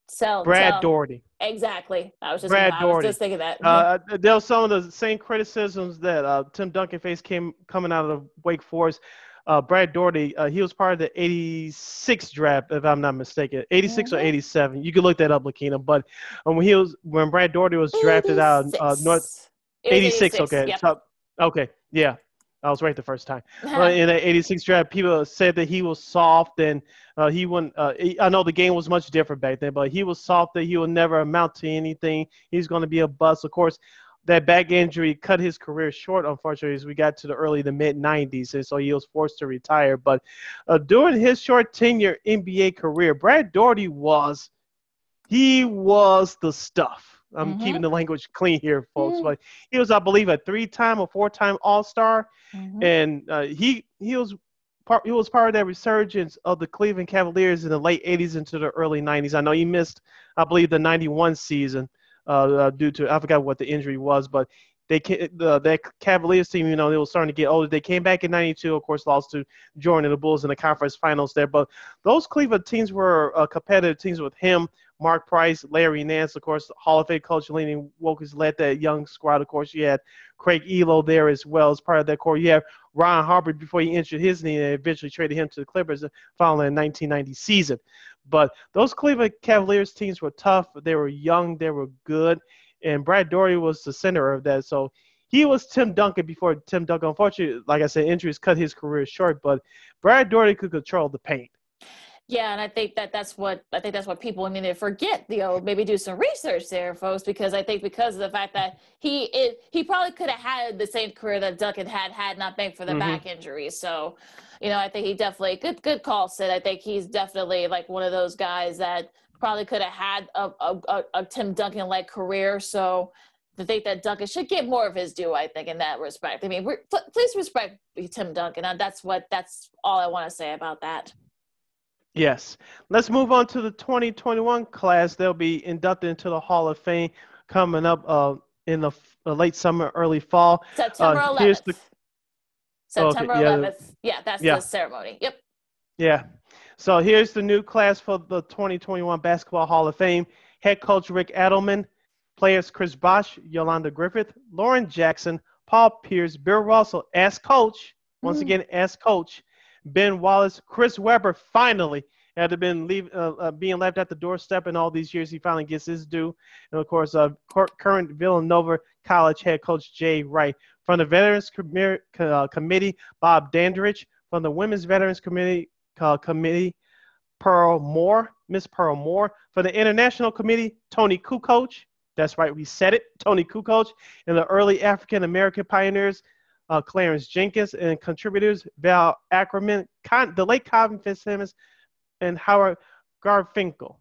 So Brad Daugherty. Exactly. I was just Brad thinking, I was just thinking that. Uh, there was some of the same criticisms that uh, Tim Duncan faced came coming out of Wake Forest. Uh, Brad Daugherty, uh, he was part of the 86 draft, if I'm not mistaken, 86 mm-hmm. or 87. You can look that up, Lakina. But um, when he was when Brad Daugherty was drafted 86. out uh, North 86, 86, okay, yep. okay, yeah. I was right the first time. Uh, in the 86 draft, people said that he was soft and uh, he wouldn't. Uh, I know the game was much different back then, but he was soft that he will never amount to anything. He's going to be a bust. Of course, that back injury cut his career short, unfortunately, as we got to the early the mid 90s, and so he was forced to retire. But uh, during his short tenure NBA career, Brad Daugherty was he was the stuff. I'm mm-hmm. keeping the language clean here, folks. Mm-hmm. But he was, I believe, a three-time or four-time All-Star, mm-hmm. and uh, he he was part he was part of that resurgence of the Cleveland Cavaliers in the late '80s into the early '90s. I know he missed, I believe, the '91 season uh, uh, due to I forgot what the injury was, but they the that Cavaliers team, you know, they were starting to get older. They came back in '92, of course, lost to Jordan and the Bulls in the conference finals there. But those Cleveland teams were uh, competitive teams with him, Mark Price, Larry Nance, of course, Hall of Fame coach Lenny Wilkens led that young squad. Of course, you had Craig Ehlo there as well as part of that core. You have Ron Harper before he injured his knee and eventually traded him to the Clippers following the 1990 season. But those Cleveland Cavaliers teams were tough. They were young. They were good and Brad Daugherty was the center of that. So he was Tim Duncan before Tim Duncan. Unfortunately, like I said, injuries cut his career short, but Brad Daugherty could control the paint. Yeah, and I think that that's what I think that's what people need to forget. You know, maybe do some research there, folks, because I think because of the fact that he he probably could have had the same career that Duncan had had not been for the mm-hmm. back injury. So, you know, I think he definitely good good call, Sid. I think he's definitely like one of those guys that probably could have had a, a, a, a Tim Duncan like career. So to think that Duncan should get more of his due, I think, in that respect. I mean, please respect Tim Duncan. And that's what that's all I want to say about that. Yes. Let's move on to the 2021 class. They'll be inducted into the Hall of Fame coming up uh, in the uh, late summer, early fall. September uh, 11th. The... September okay, 11th. Yeah, yeah that's yeah. the ceremony. Yep. Yeah. So here's the new class for the 2021 Basketball Hall of Fame. Head coach Rick Adelman, players Chris Bosh, Yolanda Griffith, Lauren Jackson, Paul Pierce, Bill Russell as coach. Once mm-hmm. again, as coach. Ben Wallace, Chris Webber finally had been leave, uh, uh, being left at the doorstep in all these years. He finally gets his due. And of course, uh, current Villanova College head coach Jay Wright. From the Veterans Com- uh, Committee, Bob Dandridge. From the Women's Veterans Committee, Committee, Pearl Moore, Miss Pearl Moore. For the International Committee, Toni Kukoc. That's right, we said it, Toni Kukoc. And the early African American pioneers, uh, Clarence Jenkins, and contributors Val Ackerman, Con- the late Cotton Fitzsimmons, and Howard Garfinkel.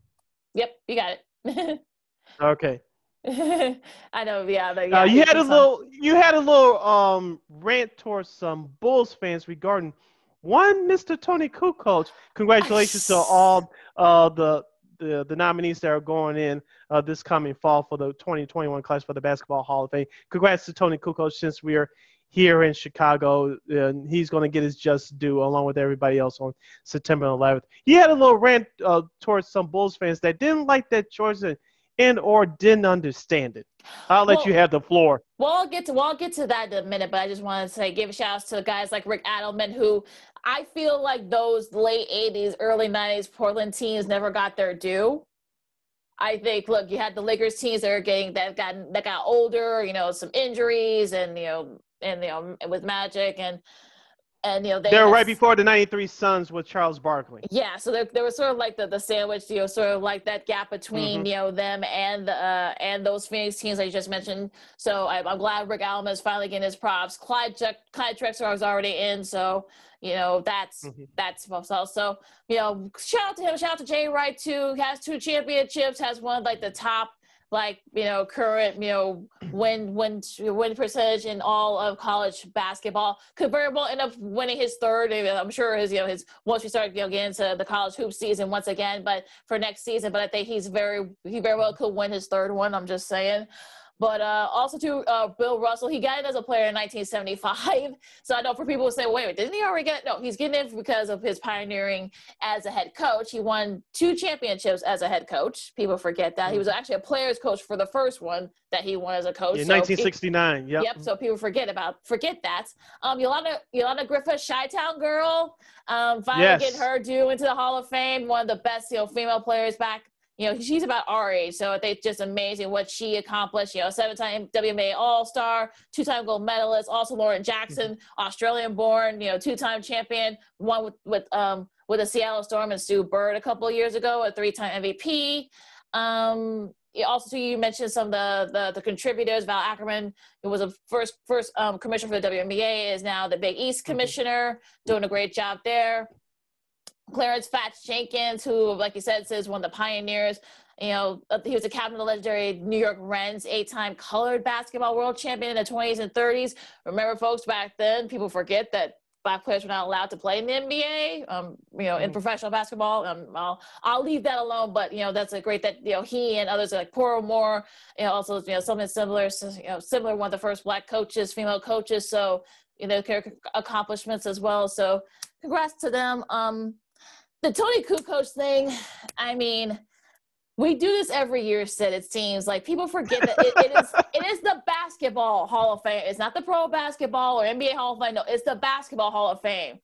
Yep, you got it. okay. I know, yeah. But yeah uh, you had a little, you had a little um rant towards some Bulls fans regarding one Mr. Toni Kukoc. Congratulations to all uh, the uh, the nominees that are going in uh, this coming fall for the 2021 class for the Basketball Hall of Fame. Congrats to Toni Kukoc since we are here in Chicago, and he's going to get his just due along with everybody else on September 11th. He had a little rant uh, towards some Bulls fans that didn't like that choice and, and or didn't understand it. I'll let Well- you have the floor. Well, I'll get to well, I'll get to that in a minute, but I just want to say give a shout out to guys like Rick Adelman, who I feel like those late '80s, early '90s Portland teams never got their due. I think, look, you had the Lakers teams that are getting that got that got older, you know, some injuries, and you know, and you know, with Magic and and you know, they They were right before the 93 Suns with Charles Barkley. yeah, so there, there was sort of like the, the sandwich, you know, sort of like that gap between Mhm. you know them and the uh, and those Phoenix teams I just mentioned. So I, I'm glad Rick Adelman is finally getting his props. Clyde Drek- Clyde Drexler was already in, so you know that's Mhm. that's also so you know shout out to him. Shout out to Jay Wright too. Has two championships. Has one of, like the top like you know current you know win win win percentage in all of college basketball. Could very well end up winning his third. I'm sure his you know his once we start you know getting into the college hoop season once again, but for next season. But I think he's very he very well could win his third one. I'm just saying. But uh, also to uh, Bill Russell, he got it as a player in 1975. So I know for people who say, wait, wait, didn't he already get? No, he's getting it because of his pioneering as a head coach. He won two championships as a head coach. People forget that. He was actually a player's coach for the first one that he won as a coach. In So he- 1969. Yep. Yep. So people forget about forget that. Um, Yolanda Yolanda Griffith, Chi-Town girl, um, finally Yes. getting her due into the Hall of Fame. One of the best, you know, female players back. You know, she's about our age, so I think just amazing what she accomplished. You know, seven-time WNBA All-Star, two-time gold medalist. Also, Lauren Jackson, Australian-born, you know, two-time champion. One with with um with the Seattle Storm and Sue Bird a couple of years ago, a three-time MVP. Um, also you mentioned some of the, the the contributors. Val Ackerman, who was a first first um, commissioner for the WNBA, is now the Big East commissioner, doing a great job there. Clarence Fats Jenkins, who, like you said, is one of the pioneers. You know, he was a captain of the legendary New York Rens, eight-time colored basketball world champion in the 20s and 30s. Remember, folks, back then, people forget that black players were not allowed to play in the NBA. Um, you know, in Mhm. professional basketball. Um, I'll I'll leave that alone. But you know, that's a great that you know he and others like Pearl Moore, you know, also you know something similar. You know, similar one of the first black coaches, female coaches. So you know, their accomplishments as well. So congrats to them. Um, the Toni Kukoc thing. I mean. We do this every year, Sid. It seems like people forget that it, it is it is the basketball Hall of Fame. It's not the Pro Basketball or NBA Hall of Fame. No, it's the Basketball Hall of Fame.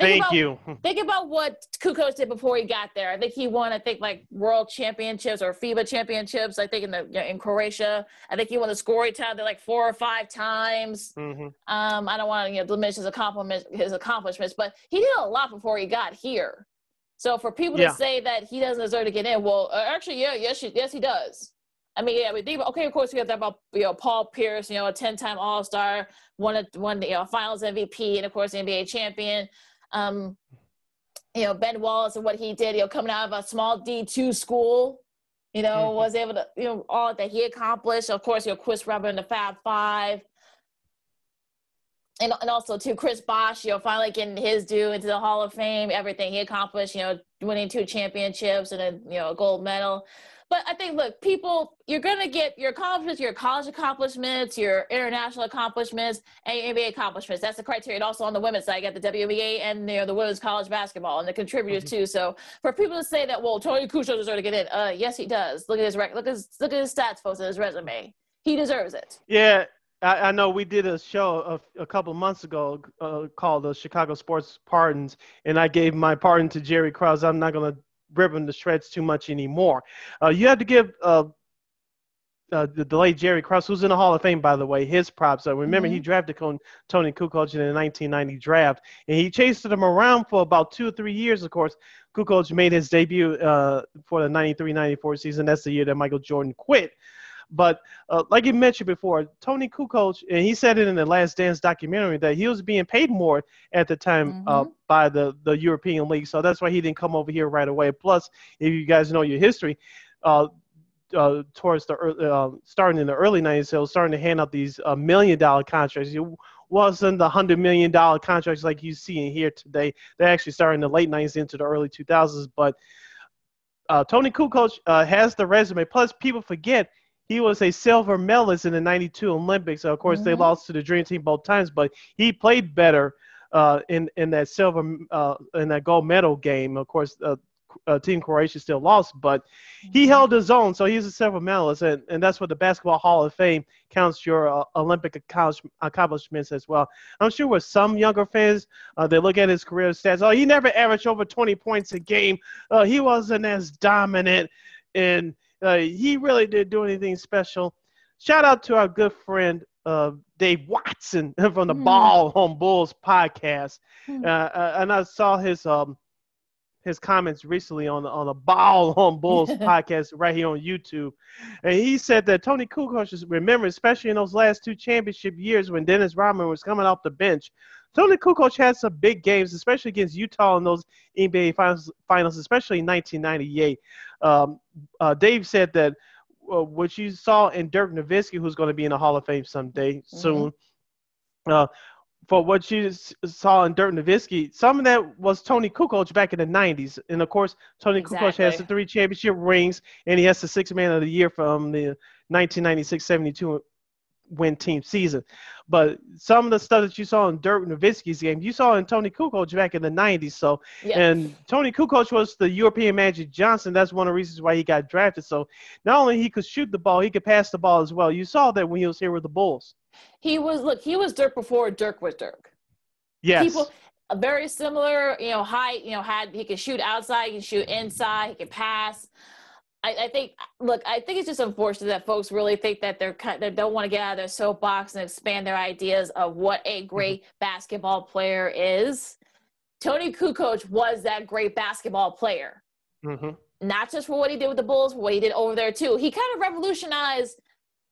Think Thank about- you. Think about what Kukoc did before he got there. I think he won, I think, like world championships or FIBA championships. I think in the you know, in Croatia. I think he won the scoring title like four or five times. Mhm. Um, I don't want to you know, diminish his accomplishments, his accomplishments, but he did a lot before he got here. So for people Yeah. to say that he doesn't deserve to get in, well, uh, actually, yeah, yes, yes, he does. I mean, yeah, we think about, okay, of course, we have that about you know Paul Pierce, you know, a ten-time All-Star, one of one you know Finals MVP, and of course, NBA champion. Um, you know, Ben Wallace and what he did, you know, coming out of a small D two school, you know, Mhm. was able to, you know, all that he accomplished. Of course, you know, Chris Webber in the Fab Five. And, and also to Chris Bosh, you know, finally getting his due into the Hall of Fame, everything he accomplished, you know, winning two championships and a you know a gold medal. But I think, look, people, you're gonna get your accomplishments, your college accomplishments, your international accomplishments, and your NBA accomplishments. That's the criteria. And also on the women's side, you got the WNBA and you know the women's college basketball and the contributors too. So for people to say that, well, Toni Kukoc deserves to get in, uh, yes, he does. Look at his rec- look at his look at his stats, folks, and his resume. He deserves it. Yeah, I, I know we did a show a, a couple months ago uh, called the Chicago Sports Pardons, and I gave my pardon to Jerry Krause. I'm not going to rip him to shreds too much anymore. Uh, you have to give uh, uh, the, late Jerry Krause, who's in the Hall of Fame, by the way, his props. Uh, remember, he drafted Toni Kukoc in the 1990 draft, and he chased him around for about two or three years, of course. Kukoc made his debut uh, for the 93-94 season. That's the year that Michael Jordan quit. But uh, like you mentioned before, Toni Kukoc, and he said it in the Last Dance documentary that he was being paid more at the time uh, Mhm. by the, the European League. So that's why he didn't come over here right away. Plus, if you guys know your history, uh, uh, towards the ear- uh, starting in the early 90s, he was starting to hand out these uh, million dollar contracts. It wasn't the hundred million dollar contracts like you see in here today. They actually started in the late 90s into the early 2000s. But uh, Toni Kukoc uh, has the resume. Plus, people forget he was a silver medalist in the 92 Olympics. of course, mm-hmm. they lost to the Dream Team both times, but he played better uh, in in that silver uh, in that gold medal game. Of course, uh, uh, Team Croatia still lost, but he mm-hmm. held his own. So he's a silver medalist, and, and that's what the Basketball Hall of Fame counts your uh, Olympic accomplishments as well. I'm sure with some younger fans, uh, they look at his career stats. Oh, he never averaged over 20 points a game. Uh, he wasn't as dominant, and uh, he really didn't do anything special. Shout out to our good friend uh, Dave Watson from the mm. Ball on Bulls podcast, mm. and I saw his um, his comments recently on the on the Ball on Bulls podcast right here on YouTube, and he said that Toni Kukoc is remember, especially in those last two championship years when Dennis Rodman was coming off the bench. Toni Kukoc had some big games, especially against Utah in those NBA finals, finals especially in 1998. Um, uh, Dave said that uh, what you saw in Dirk Nowitzki, who's going to be in the Hall of Fame someday mm-hmm. soon, uh, for what you saw in Dirk Nowitzki, some of that was Toni Kukoc back in the 90s. And of course, Tony exactly. Kukoc has the three championship rings, and he has the six man of the year from the 1996 72 win team season. But some of the stuff that you saw in Dirk Nowitzki's game, you saw in Toni Kukoc back in the 90s. So, yeah. and Toni Kukoc was the European Magic Johnson. That's one of the reasons why he got drafted. So, not only he could shoot the ball, he could pass the ball as well. You saw that when he was here with the Bulls. He was look. He was Dirk before Dirk was Dirk. Yes. People very similar. You know, height. You know, had he could shoot outside, he could shoot inside, he could pass. I, I, think look, I think it's just unfortunate that folks really think that they're kind they don't want to get out of their soapbox and expand their ideas of what a great mm-hmm. basketball player is. Tony Kukoc was that great basketball player. Mm-hmm. Not just for what he did with the Bulls, what he did over there too. He kind of revolutionized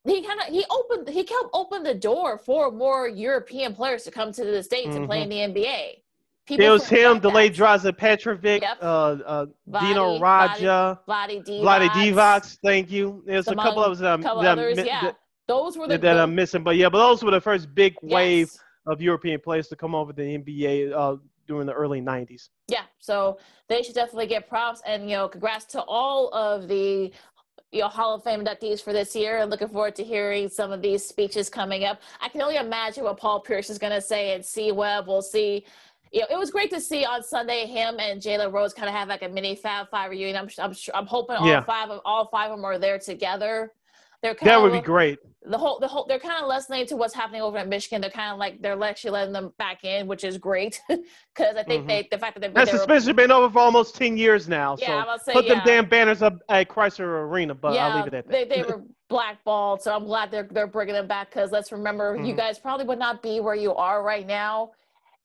he kind of he opened he helped open the door for more European players to come to the states mm-hmm. and play in mm-hmm. the NBA. People it was him, Delayed Drazen Petrovic, yep. uh, uh, Vlade, Dino Radja, Vlade, Vlade Divac. Thank you. There's a couple of them. Couple that, others, yeah. That, those were the that I'm missing, but yeah, but those were the first big wave yes. of European players to come over the NBA uh, during the early 90s. Yeah, so they should definitely get props and you know congrats to all of the you know Hall of Fame inductees for this year, and looking forward to hearing some of these speeches coming up. I can only imagine what Paul Pierce is going to say, and C Webb. We'll see. You know, it was great to see on Sunday him and Jalen Rose kind of have like a mini Fab Five reunion. I'm I'm, I'm hoping all yeah. five of all five of them are there together. They're kind that would be great. The whole the whole they're kind of listening to what's happening over in Michigan. They're kind of like they're actually letting them back in, which is great because I think mm-hmm. they the fact that they've been that's especially been over for almost ten years now. Yeah, so say, put yeah. them damn banners up at Crisler Arena, but yeah, I'll leave it at that. They they were blackballed, so I'm glad they're they're bringing them back because let's remember mm-hmm. you guys probably would not be where you are right now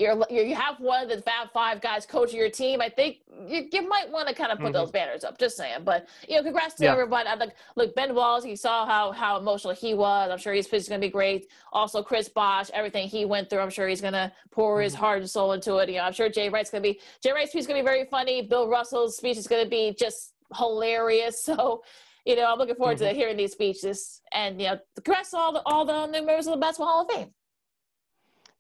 you're, you have one of the Fab Five guys coaching your team, I think you, you might want to kind of put mm-hmm. those banners up. Just saying, but you know, congrats to yeah. everybody. I like look Ben Wallace. You saw how how emotional he was. I'm sure he's going to be great. Also, Chris Bosh, everything he went through. I'm sure he's going to pour mm-hmm. his heart and soul into it. You know, I'm sure Jay Wright's going to be Jay Wright's speech is going to be very funny. Bill Russell's speech is going to be just hilarious. So you know, I'm looking forward mm-hmm. to hearing these speeches. And you know, congrats to all the all the members of the Basketball Hall of Fame.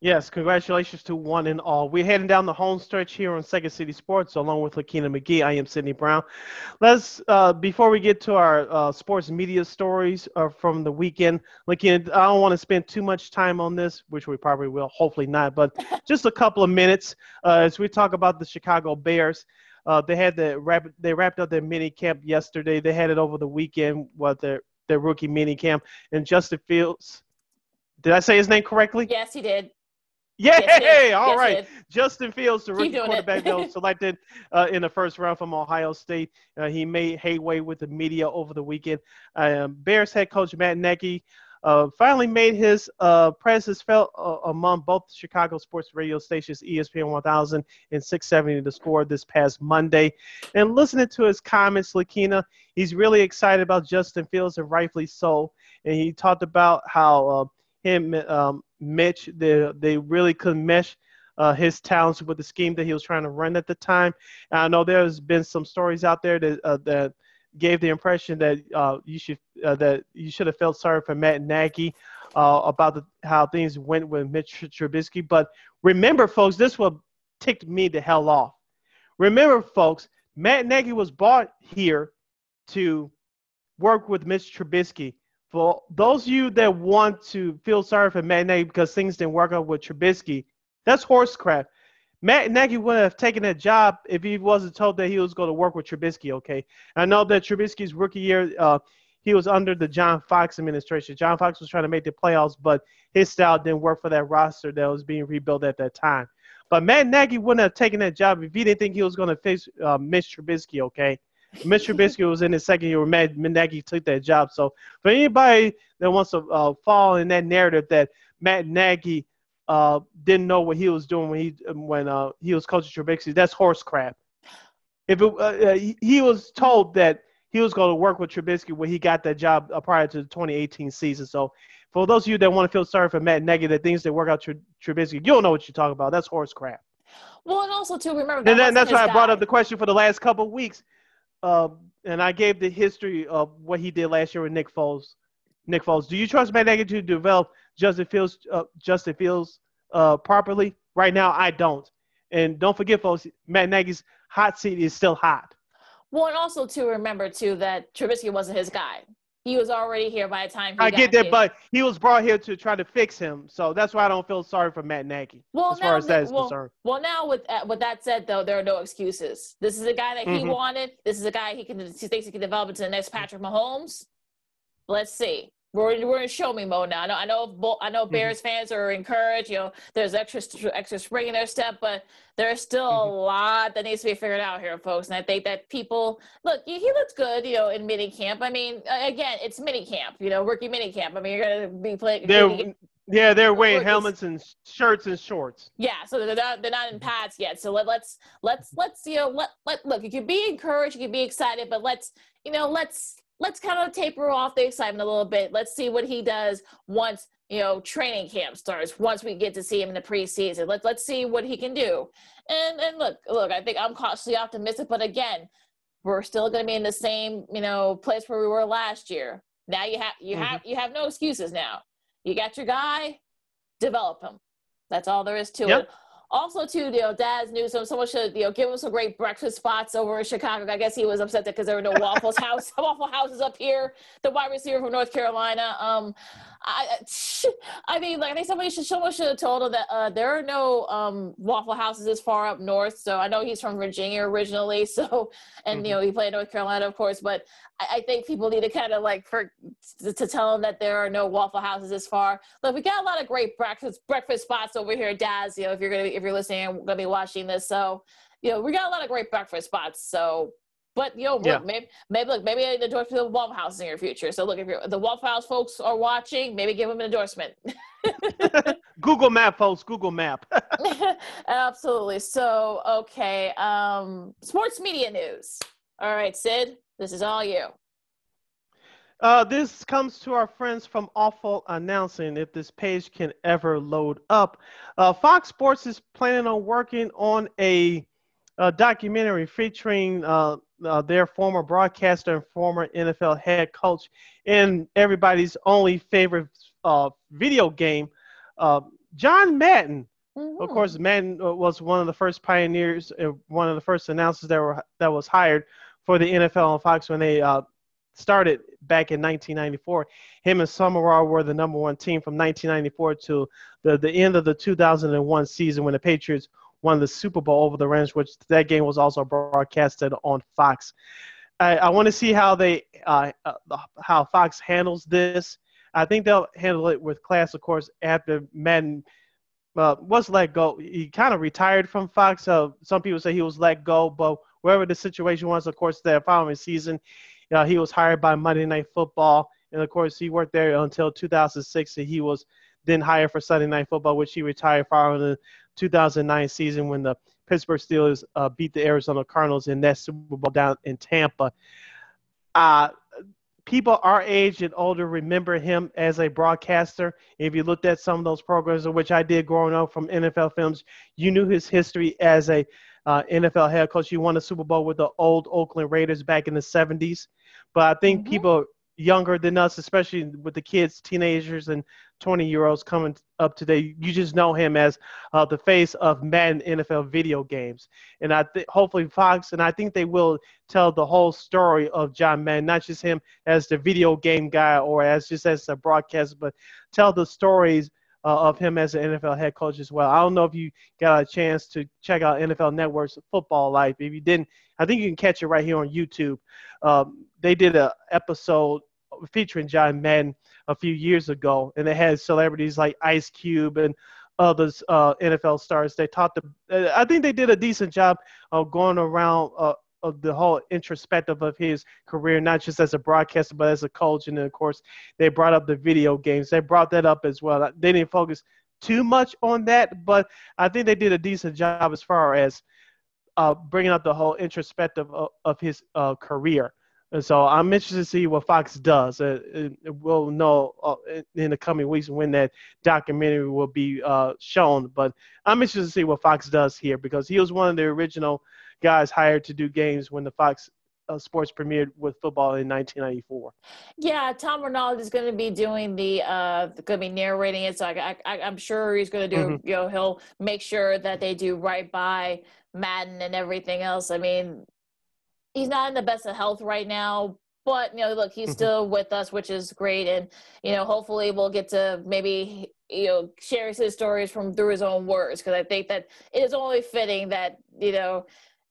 Yes, congratulations to one and all. We're heading down the home stretch here on Second City Sports, along with Lakina McGee. I am Sydney Brown. Let's uh, before we get to our uh, sports media stories uh, from the weekend, Lakina, I don't want to spend too much time on this, which we probably will, hopefully not, but just a couple of minutes uh, as we talk about the Chicago Bears. Uh, they had the they wrapped up their mini camp yesterday. They had it over the weekend, what their their rookie mini camp, and Justin Fields. Did I say his name correctly? Yes, he did. Yay! Yes, All yes, right, Justin Fields, the rookie quarterback that was selected uh, in the first round from Ohio State. Uh, he made hayway with the media over the weekend. Um, Bears head coach Matt Nagy uh, finally made his uh, presence felt uh, among both Chicago sports radio stations, ESPN 1000 and 670 The Score this past Monday. And listening to his comments, Lakina, he's really excited about Justin Fields, and rightfully so. And he talked about how uh, him um, Mitch. They they really couldn't mesh uh, his talents with the scheme that he was trying to run at the time. And I know there's been some stories out there that uh, that gave the impression that uh, you should uh, that you should have felt sorry for Matt Nagy uh, about the, how things went with Mitch Trubisky. But remember, folks, this will ticked me the hell off. Remember, folks, Matt Nagy was brought here to work with Mitch Trubisky. For those of you that want to feel sorry for Matt Nagy because things didn't work out with Trubisky, that's horse crap. Matt Nagy wouldn't have taken that job if he wasn't told that he was going to work with Trubisky. Okay, I know that Trubisky's rookie year, uh, he was under the John Fox administration. John Fox was trying to make the playoffs, but his style didn't work for that roster that was being rebuilt at that time. But Matt Nagy wouldn't have taken that job if he didn't think he was going to face uh, Mitch Trubisky. Okay, Mitch Trubisky was in his second year when Matt Nagy took that job. So for anybody that wants to uh, fall in that narrative that Matt Nagy uh, didn't know what he was doing when he when uh, he was coaching Trubisky, that's horse crap. If it, uh, uh he was told that he was going to work with Trubisky when he got that job uh, prior to the 2018 season. So for those of you that want to feel sorry for Matt Nagy, that things that work out Tr- Trubisky, you don't know what you're talking about. That's horse crap. Well, and also too, remember that and then, that's why guy. I brought up the question for the last couple of weeks, uh, and I gave the history of what he did last year with Nick Foles. Nick Foles, do you trust Matt Nagy to develop Justin Fields, uh, Justin Fields uh, properly? Right now, I don't. And don't forget, folks, Matt Nagy's hot seat is still hot. Well, and also to remember too that Trubisky wasn't his guy. He was already here by the time. He I get that, here. but he was brought here to try to fix him, so that's why I don't feel sorry for Matt Nagy. Well, as far as that is well, concerned. Well, now with uh, with that said, though, there are no excuses. This is a guy that he mm-hmm. wanted. This is a guy he can he thinks he can develop into the next Patrick Mahomes. Let's see we're, we're in show me mode now. I know I know I know mm-hmm. Bears mm-hmm. fans are encouraged. You know, there's extra extra spring in their step, but there's still mm-hmm. a lot that needs to be figured out here, folks. And I think that people look. He looks good, you know, in mini camp. I mean, again, it's mini camp. You know, rookie mini camp. I mean, you're gonna be playing. They're, yeah, they're wearing helmets and shirts and shorts. Yeah, so they're not they're not in pads yet. So let, let's let's let's you know let let look. You can be encouraged, you can be excited, but let's you know let's let's kind of taper off the excitement a little bit. Let's see what he does once you know training camp starts. Once we get to see him in the preseason, let's let's see what he can do. And and look, look, I think I'm cautiously optimistic, but again, we're still going to be in the same you know place where we were last year. Now you have you mm-hmm. have you have no excuses now. You got your guy, develop him. That's all there is to yep. it. Also, too, you know, Dazz Newsome, someone should, you know, give him some great breakfast spots over in Chicago. I guess he was upset that because there were no Waffles House, Waffle Houses up here. The wide receiver from North Carolina. Um, I, I mean, like I think somebody should, someone should have told him that uh, there are no um, Waffle Houses as far up north. So I know he's from Virginia originally. So, and mm-hmm. you know, he played North Carolina, of course. But I, I think people need to kind of like for to, to, tell him that there are no Waffle Houses as far. Look, we got a lot of great breakfast breakfast spots over here, Dazz. You know, if you're gonna be, if you're listening, I'm gonna be watching this. So, you know, we got a lot of great breakfast spots. So but you know, yeah. maybe maybe look, maybe an endorsement to the Waffle House in your future. So look, if you're the Waffle House folks are watching, maybe give them an endorsement. Google Map, folks. Google Map. Absolutely. So okay, um, sports media news. All right, Sid, this is all you. Uh, this comes to our friends from Awful Announcing. If this page can ever load up, uh, Fox Sports is planning on working on a, a documentary featuring uh, uh, their former broadcaster and former NFL head coach in everybody's only favorite uh, video game, uh, John Madden. Mm-hmm. Of course, Madden uh, was one of the first pioneers, uh, one of the first announcers that were that was hired for the NFL on Fox when they uh, started back in 1994. Him and Summerall were the number one team from 1994 to the, the end of the 2001 season when the Patriots won the Super Bowl over the Rams, which that game was also broadcasted on Fox. I, I want to see how they uh, uh, how Fox handles this. I think they'll handle it with class, of course, after Madden uh, was let go. He kind of retired from Fox. So some people say he was let go, but wherever the situation was, of course, the following season, uh, he was hired by Monday Night Football, and of course, he worked there until 2006. And he was then hired for Sunday Night Football, which he retired following 2009 season when the Pittsburgh Steelers uh, beat the Arizona Cardinals in that Super Bowl down in Tampa. Uh, people our age and older remember him as a broadcaster. If you looked at some of those programs, which I did growing up from NFL films, you knew his history as a uh, NFL head coach. He won a Super Bowl with the old Oakland Raiders back in the 70s. But I think mm-hmm. people younger than us, especially with the kids, teenagers, and 20 year olds coming up today. You just know him as uh, the face of Madden NFL video games. And I think hopefully Fox, and I think they will tell the whole story of John Madden, not just him as the video game guy or as just as a broadcaster, but tell the stories. Uh, of him as an NFL head coach as well. I don't know if you got a chance to check out NFL Network's Football Life. If you didn't, I think you can catch it right here on YouTube. Um, they did an episode featuring John Madden a few years ago, and they had celebrities like Ice Cube and others uh, NFL stars. They talked. To, uh, I think they did a decent job of going around uh, of the whole introspective of his career, not just as a broadcaster, but as a coach. And then, of course, they brought up the video games. They brought that up as well. They didn't focus too much on that, but I think they did a decent job as far as uh, bringing up the whole introspective of, of his uh, career. And so I'm interested to see what Fox does. Uh, we'll know uh, in the coming weeks when that documentary will be uh, shown. But I'm interested to see what Fox does here because he was one of the original guys hired to do games when the Fox uh, Sports premiered with football in 1994. Yeah, Tom Rinaldi is going to be doing the, uh, going to be narrating it. So I, I, I'm sure he's going to do, mm-hmm. you know, he'll make sure that they do right by Madden and everything else. I mean, he's not in the best of health right now, but you know, look, he's mm-hmm. still with us, which is great, and you know, hopefully we'll get to maybe you know share his stories from through his own words because I think that it is only fitting that you know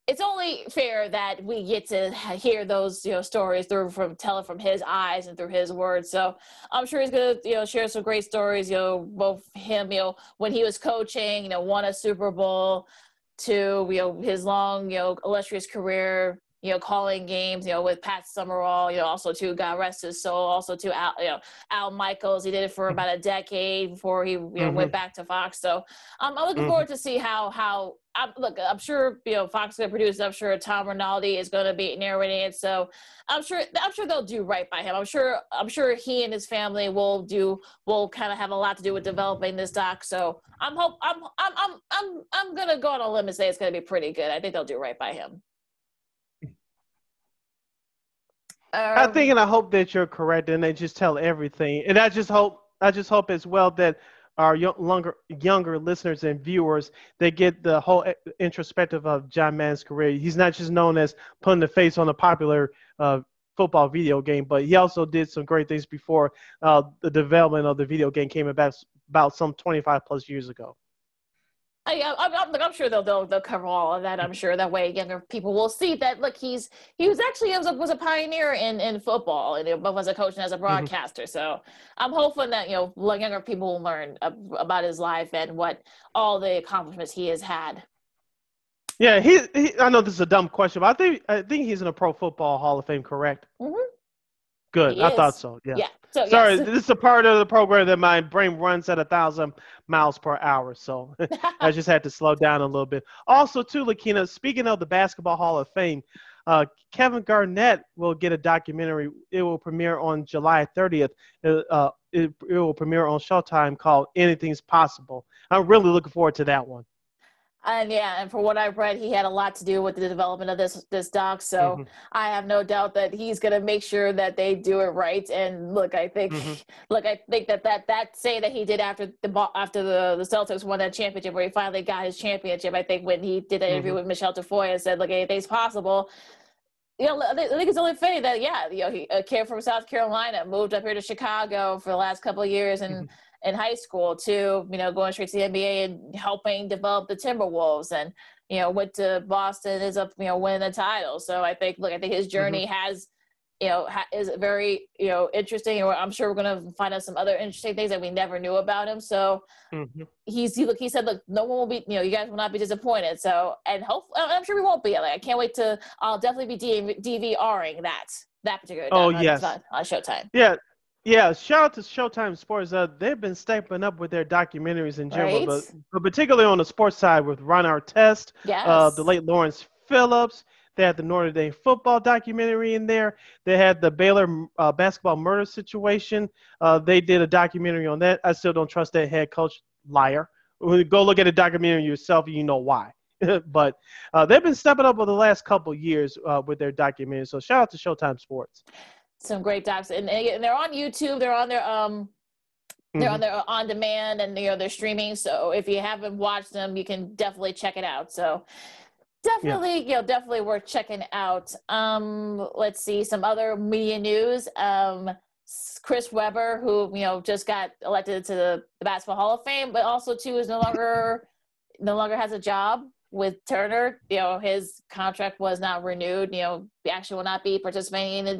it's only fair that we get to hear those you know stories through from tell it from his eyes and through his words. So I'm sure he's gonna you know share some great stories. You know, both him you know when he was coaching, you know, won a Super Bowl, to you know his long you know illustrious career you know, calling games, you know, with Pat Summerall, you know, also to God rest his soul, also to Al, you know, Al Michaels. He did it for mm-hmm. about a decade before he, you know, mm-hmm. went back to Fox. So um, I'm looking mm-hmm. forward to see how, how, I'm, look, I'm sure, you know, Fox is going to produce, I'm sure Tom Rinaldi is going to be narrating it. So I'm sure, I'm sure they'll do right by him. I'm sure, I'm sure he and his family will do, will kind of have a lot to do with developing this doc. So I'm hope, I'm, I'm, I'm, I'm, I'm going to go on a limb and say it's going to be pretty good. I think they'll do right by him. I think and I hope that you're correct, and they just tell everything. And I just hope, I just hope as well that our younger younger listeners and viewers they get the whole introspective of John Madden's career. He's not just known as putting the face on a popular uh, football video game, but he also did some great things before uh, the development of the video game came about about some 25 plus years ago. I, I'm, I'm, I'm, sure they'll, they'll they'll cover all of that. I'm sure that way younger people will see that. Look, he's he was actually was a, was a pioneer in, in football and both as a coach and as a mm-hmm. broadcaster. Mm-hmm. So I'm hoping that you know younger people will learn about his life and what all the accomplishments he has had. Yeah, he, he I know this is a dumb question, but I think I think he's in a Pro Football Hall of Fame, correct? Mm-hmm. Good. He I is. thought so. Yeah. Yeah. So, Sorry, yes. this is a part of the program that my brain runs at a thousand miles per hour, so I just had to slow down a little bit. Also, too, Lakina, speaking of the Basketball Hall of Fame, uh, Kevin Garnett will get a documentary. It will premiere on July 30th. Uh, it, it will premiere on Showtime called Anything's Possible. I'm really looking forward to that one and yeah, and for what I've read, he had a lot to do with the development of this this doc. So mm-hmm. I have no doubt that he's going to make sure that they do it right. And look, I think, mm-hmm. look, I think that that that say that he did after the after the the Celtics won that championship, where he finally got his championship. I think when he did that interview mm-hmm. with Michelle Tafoya and said, "Look, anything's possible." You know, I think it's only fair that yeah, you know, he a kid from South Carolina moved up here to Chicago for the last couple of years and mm-hmm in high school to you know going straight to the NBA and helping develop the Timberwolves and you know went to Boston is up you know winning the title. So I think look I think his journey mm-hmm. has you know ha- is very you know interesting. I'm sure we're gonna find out some other interesting things that we never knew about him. So mm-hmm. he's he look he said look no one will be you know you guys will not be disappointed. So and hope I'm sure we won't be. Like I can't wait to I'll definitely be DVRing that that particular. Oh yes, on, on Showtime. Yeah, yeah, shout out to Showtime Sports. Uh, they've been stepping up with their documentaries in general, right? but, but particularly on the sports side with Ron Artest, yes. uh, the late Lawrence Phillips. They had the Notre Dame football documentary in there. They had the Baylor uh, basketball murder situation. Uh, they did a documentary on that. I still don't trust that head coach. Liar. Go look at the documentary yourself, and you know why. but uh, they've been stepping up over the last couple years uh, with their documentaries. So shout out to Showtime Sports. Some great docs, and, and they're on YouTube. They're on their um, they're mm-hmm. on their on demand, and you know they're streaming. So if you haven't watched them, you can definitely check it out. So definitely, yeah. you know, definitely worth checking out. Um, let's see some other media news. Um, Chris Webber, who you know just got elected to the Basketball Hall of Fame, but also too is no longer no longer has a job with Turner. You know, his contract was not renewed. You know, he actually will not be participating in the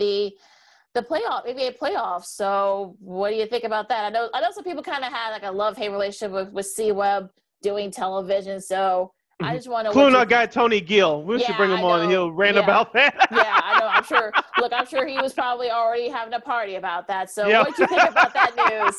the playoff NBA playoffs. So, what do you think about that? I know I know some people kind of had like a love hate relationship with with C Webb doing television. So. I mm-hmm. just want to. Including our guy Tony Gill. We yeah, should bring him on he'll rant yeah. about that. yeah, I know. I'm sure. Look, I'm sure he was probably already having a party about that. So, yep. what do you think about that news?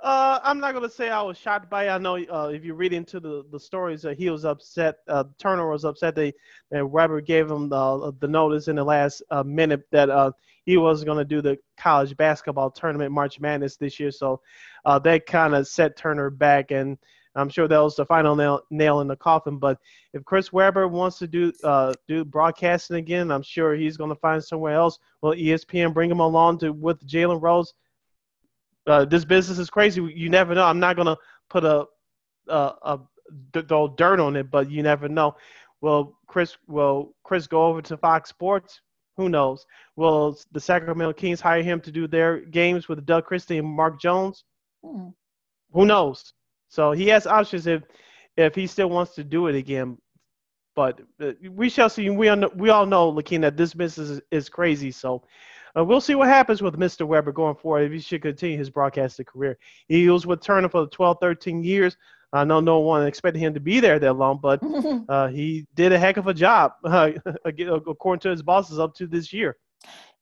Uh, I'm not gonna say I was shocked by it. I know uh, if you read into the, the stories, uh, he was upset. Uh, Turner was upset that, that gave him the, the notice in the last uh, minute that uh, he was gonna do the college basketball tournament March Madness this year. So that kind of set Turner back, and I'm sure that was the final nail, nail in the coffin. But if Chris Webber wants to do uh, do broadcasting again, I'm sure he's gonna find somewhere else. Will ESPN bring him along to with Jalen Rose? Uh, this business is crazy. You never know. I'm not gonna put a throw dirt on it, but you never know. Will Chris will Chris go over to Fox Sports? Who knows? Will the Sacramento Kings hire him to do their games with Doug Christie and Mark Jones? Hmm. Who knows? So he has options if if he still wants to do it again. But uh, we shall see. We all know, we all know, Lakina, that this business is, is crazy. So uh, we'll see what happens with Mr. Webber going forward if he should continue his broadcasting career. He was with Turner for 12, 13 years. I know no one expected him to be there that long, but uh, he did a heck of a job, uh, according to his bosses, up to this year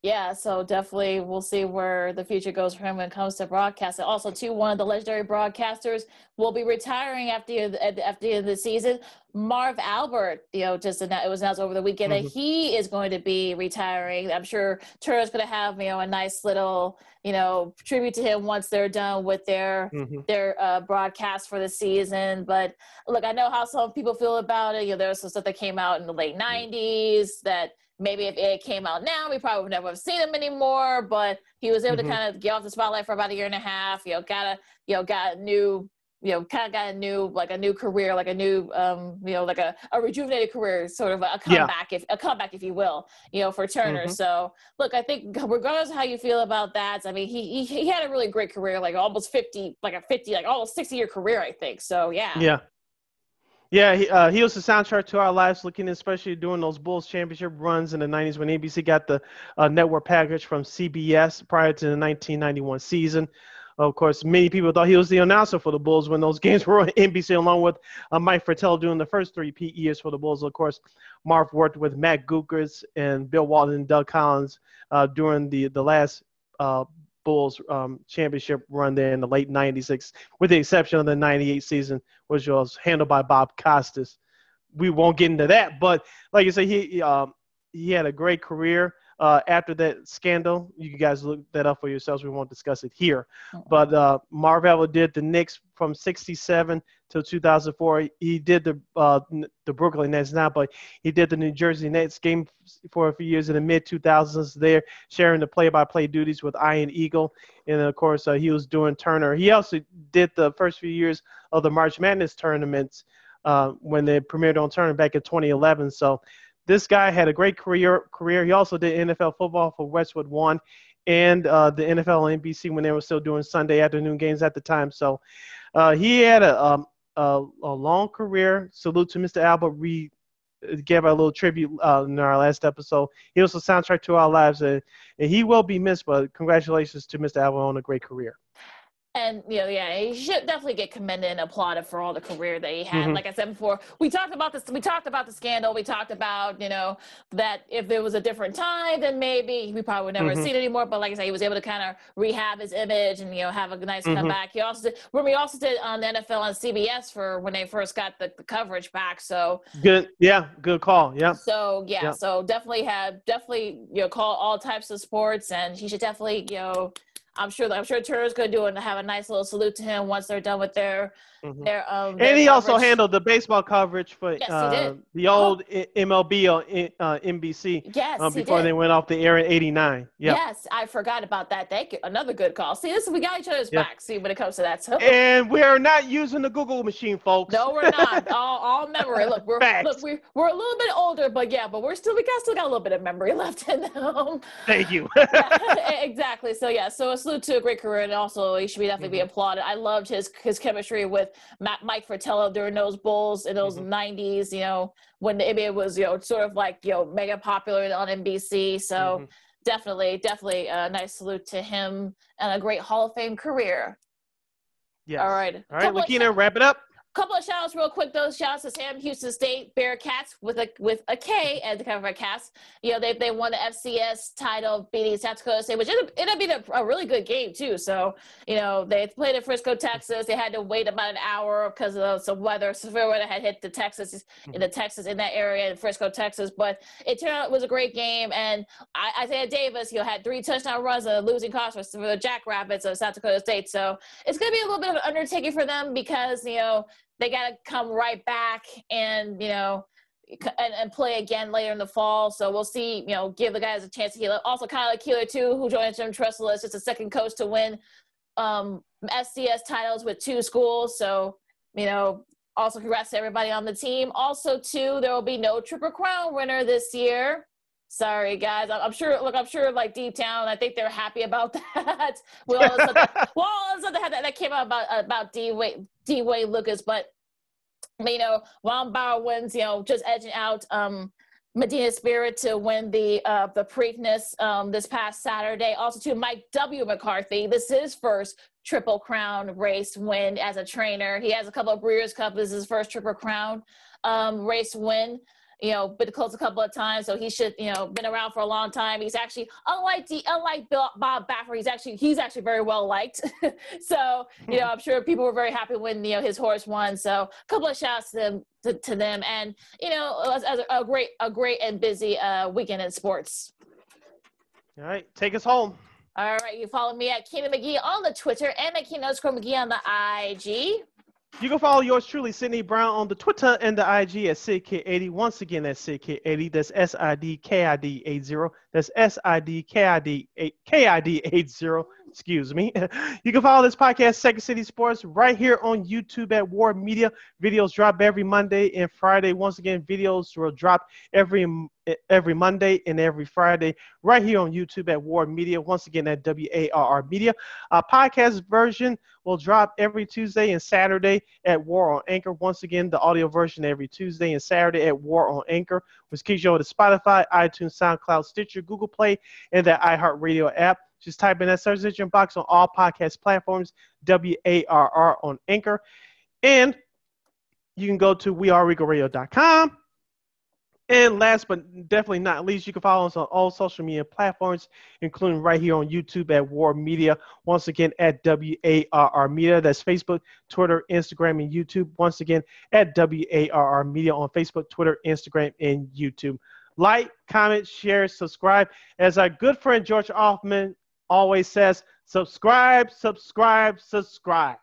yeah, so definitely we'll see where the future goes for him when it comes to broadcasting. Also, too, one of the legendary broadcasters will be retiring after the, at the end of the season. Marv Albert, you know, just it was announced over the weekend mm-hmm. that he is going to be retiring. I'm sure Turner's going to have you know a nice little you know tribute to him once they're done with their mm-hmm. their uh, broadcast for the season. But look, I know how some people feel about it. You know, there's some stuff that came out in the late '90s mm-hmm. that maybe if it came out now, we probably would never have seen him anymore. But he was able mm-hmm. to kind of get off the spotlight for about a year and a half. You know, got a you know got a new you know kind of got a new like a new career, like a new um you know like a, a rejuvenated career, sort of a comeback, yeah. if a comeback, if you will, you know, for Turner. Mm-hmm. So look, I think regardless of how you feel about that, I mean, he, he he had a really great career, like almost fifty, like a fifty, like almost sixty year career, I think. So yeah. Yeah. Yeah, he, uh, he was the soundtrack to our lives, looking especially during those Bulls championship runs in the 90s when ABC got the uh, network package from CBS prior to the 1991 season. Of course, many people thought he was the announcer for the Bulls when those games were on NBC, along with uh, Mike Fratello during the first three P years for the Bulls. Of course, Marv worked with Matt Guokas and Bill Walton and Doug Collins uh, during the, the last uh, Bulls um, championship run there in the late 96, with the exception of the 98 season, which was handled by Bob Costas. We won't get into that, but like I said, he um, he had a great career uh, after that scandal. You guys look that up for yourselves. We won't discuss it here. But uh, Marv Albert did the Knicks from 67 to 2004. He did the uh, the Brooklyn Nets now, but he did the New Jersey Nets game for a few years in the mid 2000s there, sharing the play-by-play duties with Ian Eagle. And of course, uh, he was doing Turner. He also did the first few years of the March Madness tournaments uh, when they premiered on Turner back in 2011. So this guy had a great career. Career. He also did NFL football for Westwood One, and uh, the NFL on NBC when they were still doing Sunday afternoon games at the time. So uh, he had a, um, a, a long career. Salute to Mr. Albert. We gave a little tribute uh, in our last episode. He was a soundtrack to our lives, and, and he will be missed. But congratulations to Mr. Albert on a great career and you know, yeah, he should definitely get commended and applauded for all the career that he had. Mm-hmm. Like I said before, we talked about this. We talked about the scandal. We talked about you know that if it was a different time, then maybe we probably would never mm-hmm. see it anymore. But like I said, he was able to kind of rehab his image and you know have a nice mm-hmm. comeback. He also did. When we also did on the NFL on CBS for when they first got the, the coverage back. So good, yeah, good call, yeah. So yeah, yeah, so definitely had definitely you know call all types of sports, and he should definitely you know I'm sure I'm sure Turner's going to do it and have a nice little salute to him once they're done with their mm-hmm. their um. Their and he coverage. also handled the baseball coverage for yes, uh, the old oh. MLB on uh, NBC. Yes, um, before they went off the air in '89. Yeah. Yes, I forgot about that. Thank you. Another good call. See, this we got each other's yep. back. See, when it comes to that. So. And we are not using the Google machine, folks. No, we're not. all, all memory. Look, we're Facts. look we're, we're a little bit older, but yeah, but we're still we got still got a little bit of memory left in them. Thank you. yeah, exactly. So yeah, so a salute to a great career and also he should be definitely mm-hmm. be applauded. I loved his his chemistry with Matt, Mike Fratello during those Bulls in those mm-hmm. 90s, you know, when the NBA was, you know, sort of like, you know, mega popular on NBC. So mm-hmm. definitely, definitely a nice salute to him and a great Hall of Fame career. Yes. All right. All right, Lakina, wrap it up couple of shout outs real quick though. Shout outs to Sam Houston State Bearkats with a with a K at the cover of our cast. You know, they they won the FCS title beating South Dakota State, which ended, ended up being a, a, really good game too. So, you know, they played in Frisco, Texas. They had to wait about an hour because of some weather, severe weather had hit the Texas in the mm-hmm. Texas in that area in Frisco, Texas. But it turned out it was a great game. And I, Isaiah Davis, you know, had three touchdown runs and a losing cost for the Jackrabbits of South Dakota State. So it's gonna be a little bit of an undertaking for them because, you know, they got to come right back and you know and, and, play again later in the fall. So we'll see, you know, give the guys a chance to heal. Also, KC Keeler, too, who joined Jim Tressel is just a second coach to win um, FCS titles with two schools. So, you know, also congrats to everybody on the team. Also, too, there will be no Triple Crown winner this year. Sorry, guys. I'm sure. Look, I'm sure. Like deep down, I think they're happy about that. well, all of that, well, all of that, that came out about about D. Wayne D. Wayne Lukas, but you know, Rombauer wins. You know, just edging out um, Medina Spirit to win the uh, the Preakness um, this past Saturday. Also, to Mike W. McCarthy. This is his first Triple Crown race win as a trainer. He has a couple of Breeders' Cup. This is his first Triple Crown um, race win you know, been close a couple of times, so he should, you know, been around for a long time. He's actually unlike the unlike Bill, Bob Baffert, he's actually he's actually very well liked. so you know, I'm sure people were very happy when you know his horse won. So a couple of shouts to them to, to them, and you know, as, as a, a, great a great and busy uh, weekend in sports. All right, take us home. All right, you follow me at Keena McGee on the Twitter and at Keena McGee on the IG. You can follow yours truly, Sydney Brown, on the Twitter and the IG at SidKid80. Once again, that's SidKid80. That's S I D K I D 80. That's S I D K I D K I D 80. Excuse me. You can follow this podcast, Second City Sports, right here on YouTube at WARR Media. Videos drop every Monday and Friday. Once again, videos will drop every every Monday and every Friday right here on YouTube at WARR Media. Once again, at WARR Media. Our podcast version will drop every Tuesday and Saturday at WARR on Anchor. Once again, the audio version every Tuesday and Saturday at WARR on Anchor, which keeps you over to Spotify, iTunes, SoundCloud, Stitcher, Google Play, and the iHeartRadio app. Just type in that search engine box on all podcast platforms, WARR on Anchor. And you can go to weareregalradio.com and last but definitely not least, you can follow us on all social media platforms, including right here on YouTube at WARR Media. Once again, at WARR Media. That's Facebook, Twitter, Instagram, and YouTube. Once again, at WARR Media on Facebook, Twitter, Instagram, and YouTube. Like, comment, share, subscribe. As our good friend George Offman always says, subscribe, subscribe, subscribe.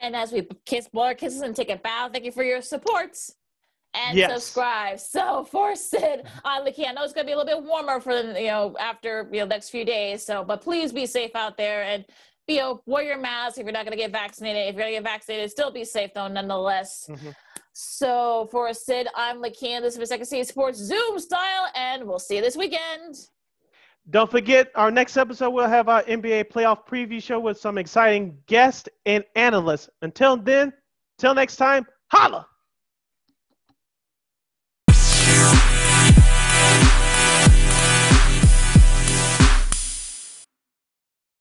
And as we kiss more kisses and take a bow, thank you for your supports and yes. subscribe. So for Sid on the key, I know it's gonna be a little bit warmer for you know after you know next few days. So, but please be safe out there and you know wear your mask if you're not gonna get vaccinated. If you're gonna get vaccinated, still be safe though nonetheless. Mm-hmm. So for Sid, I'm Lakia. This is Second City Sports Zoom style, and we'll see you this weekend. Don't forget, our next episode we'll have our NBA playoff preview show with some exciting guests and analysts. Until then, till next time, holla!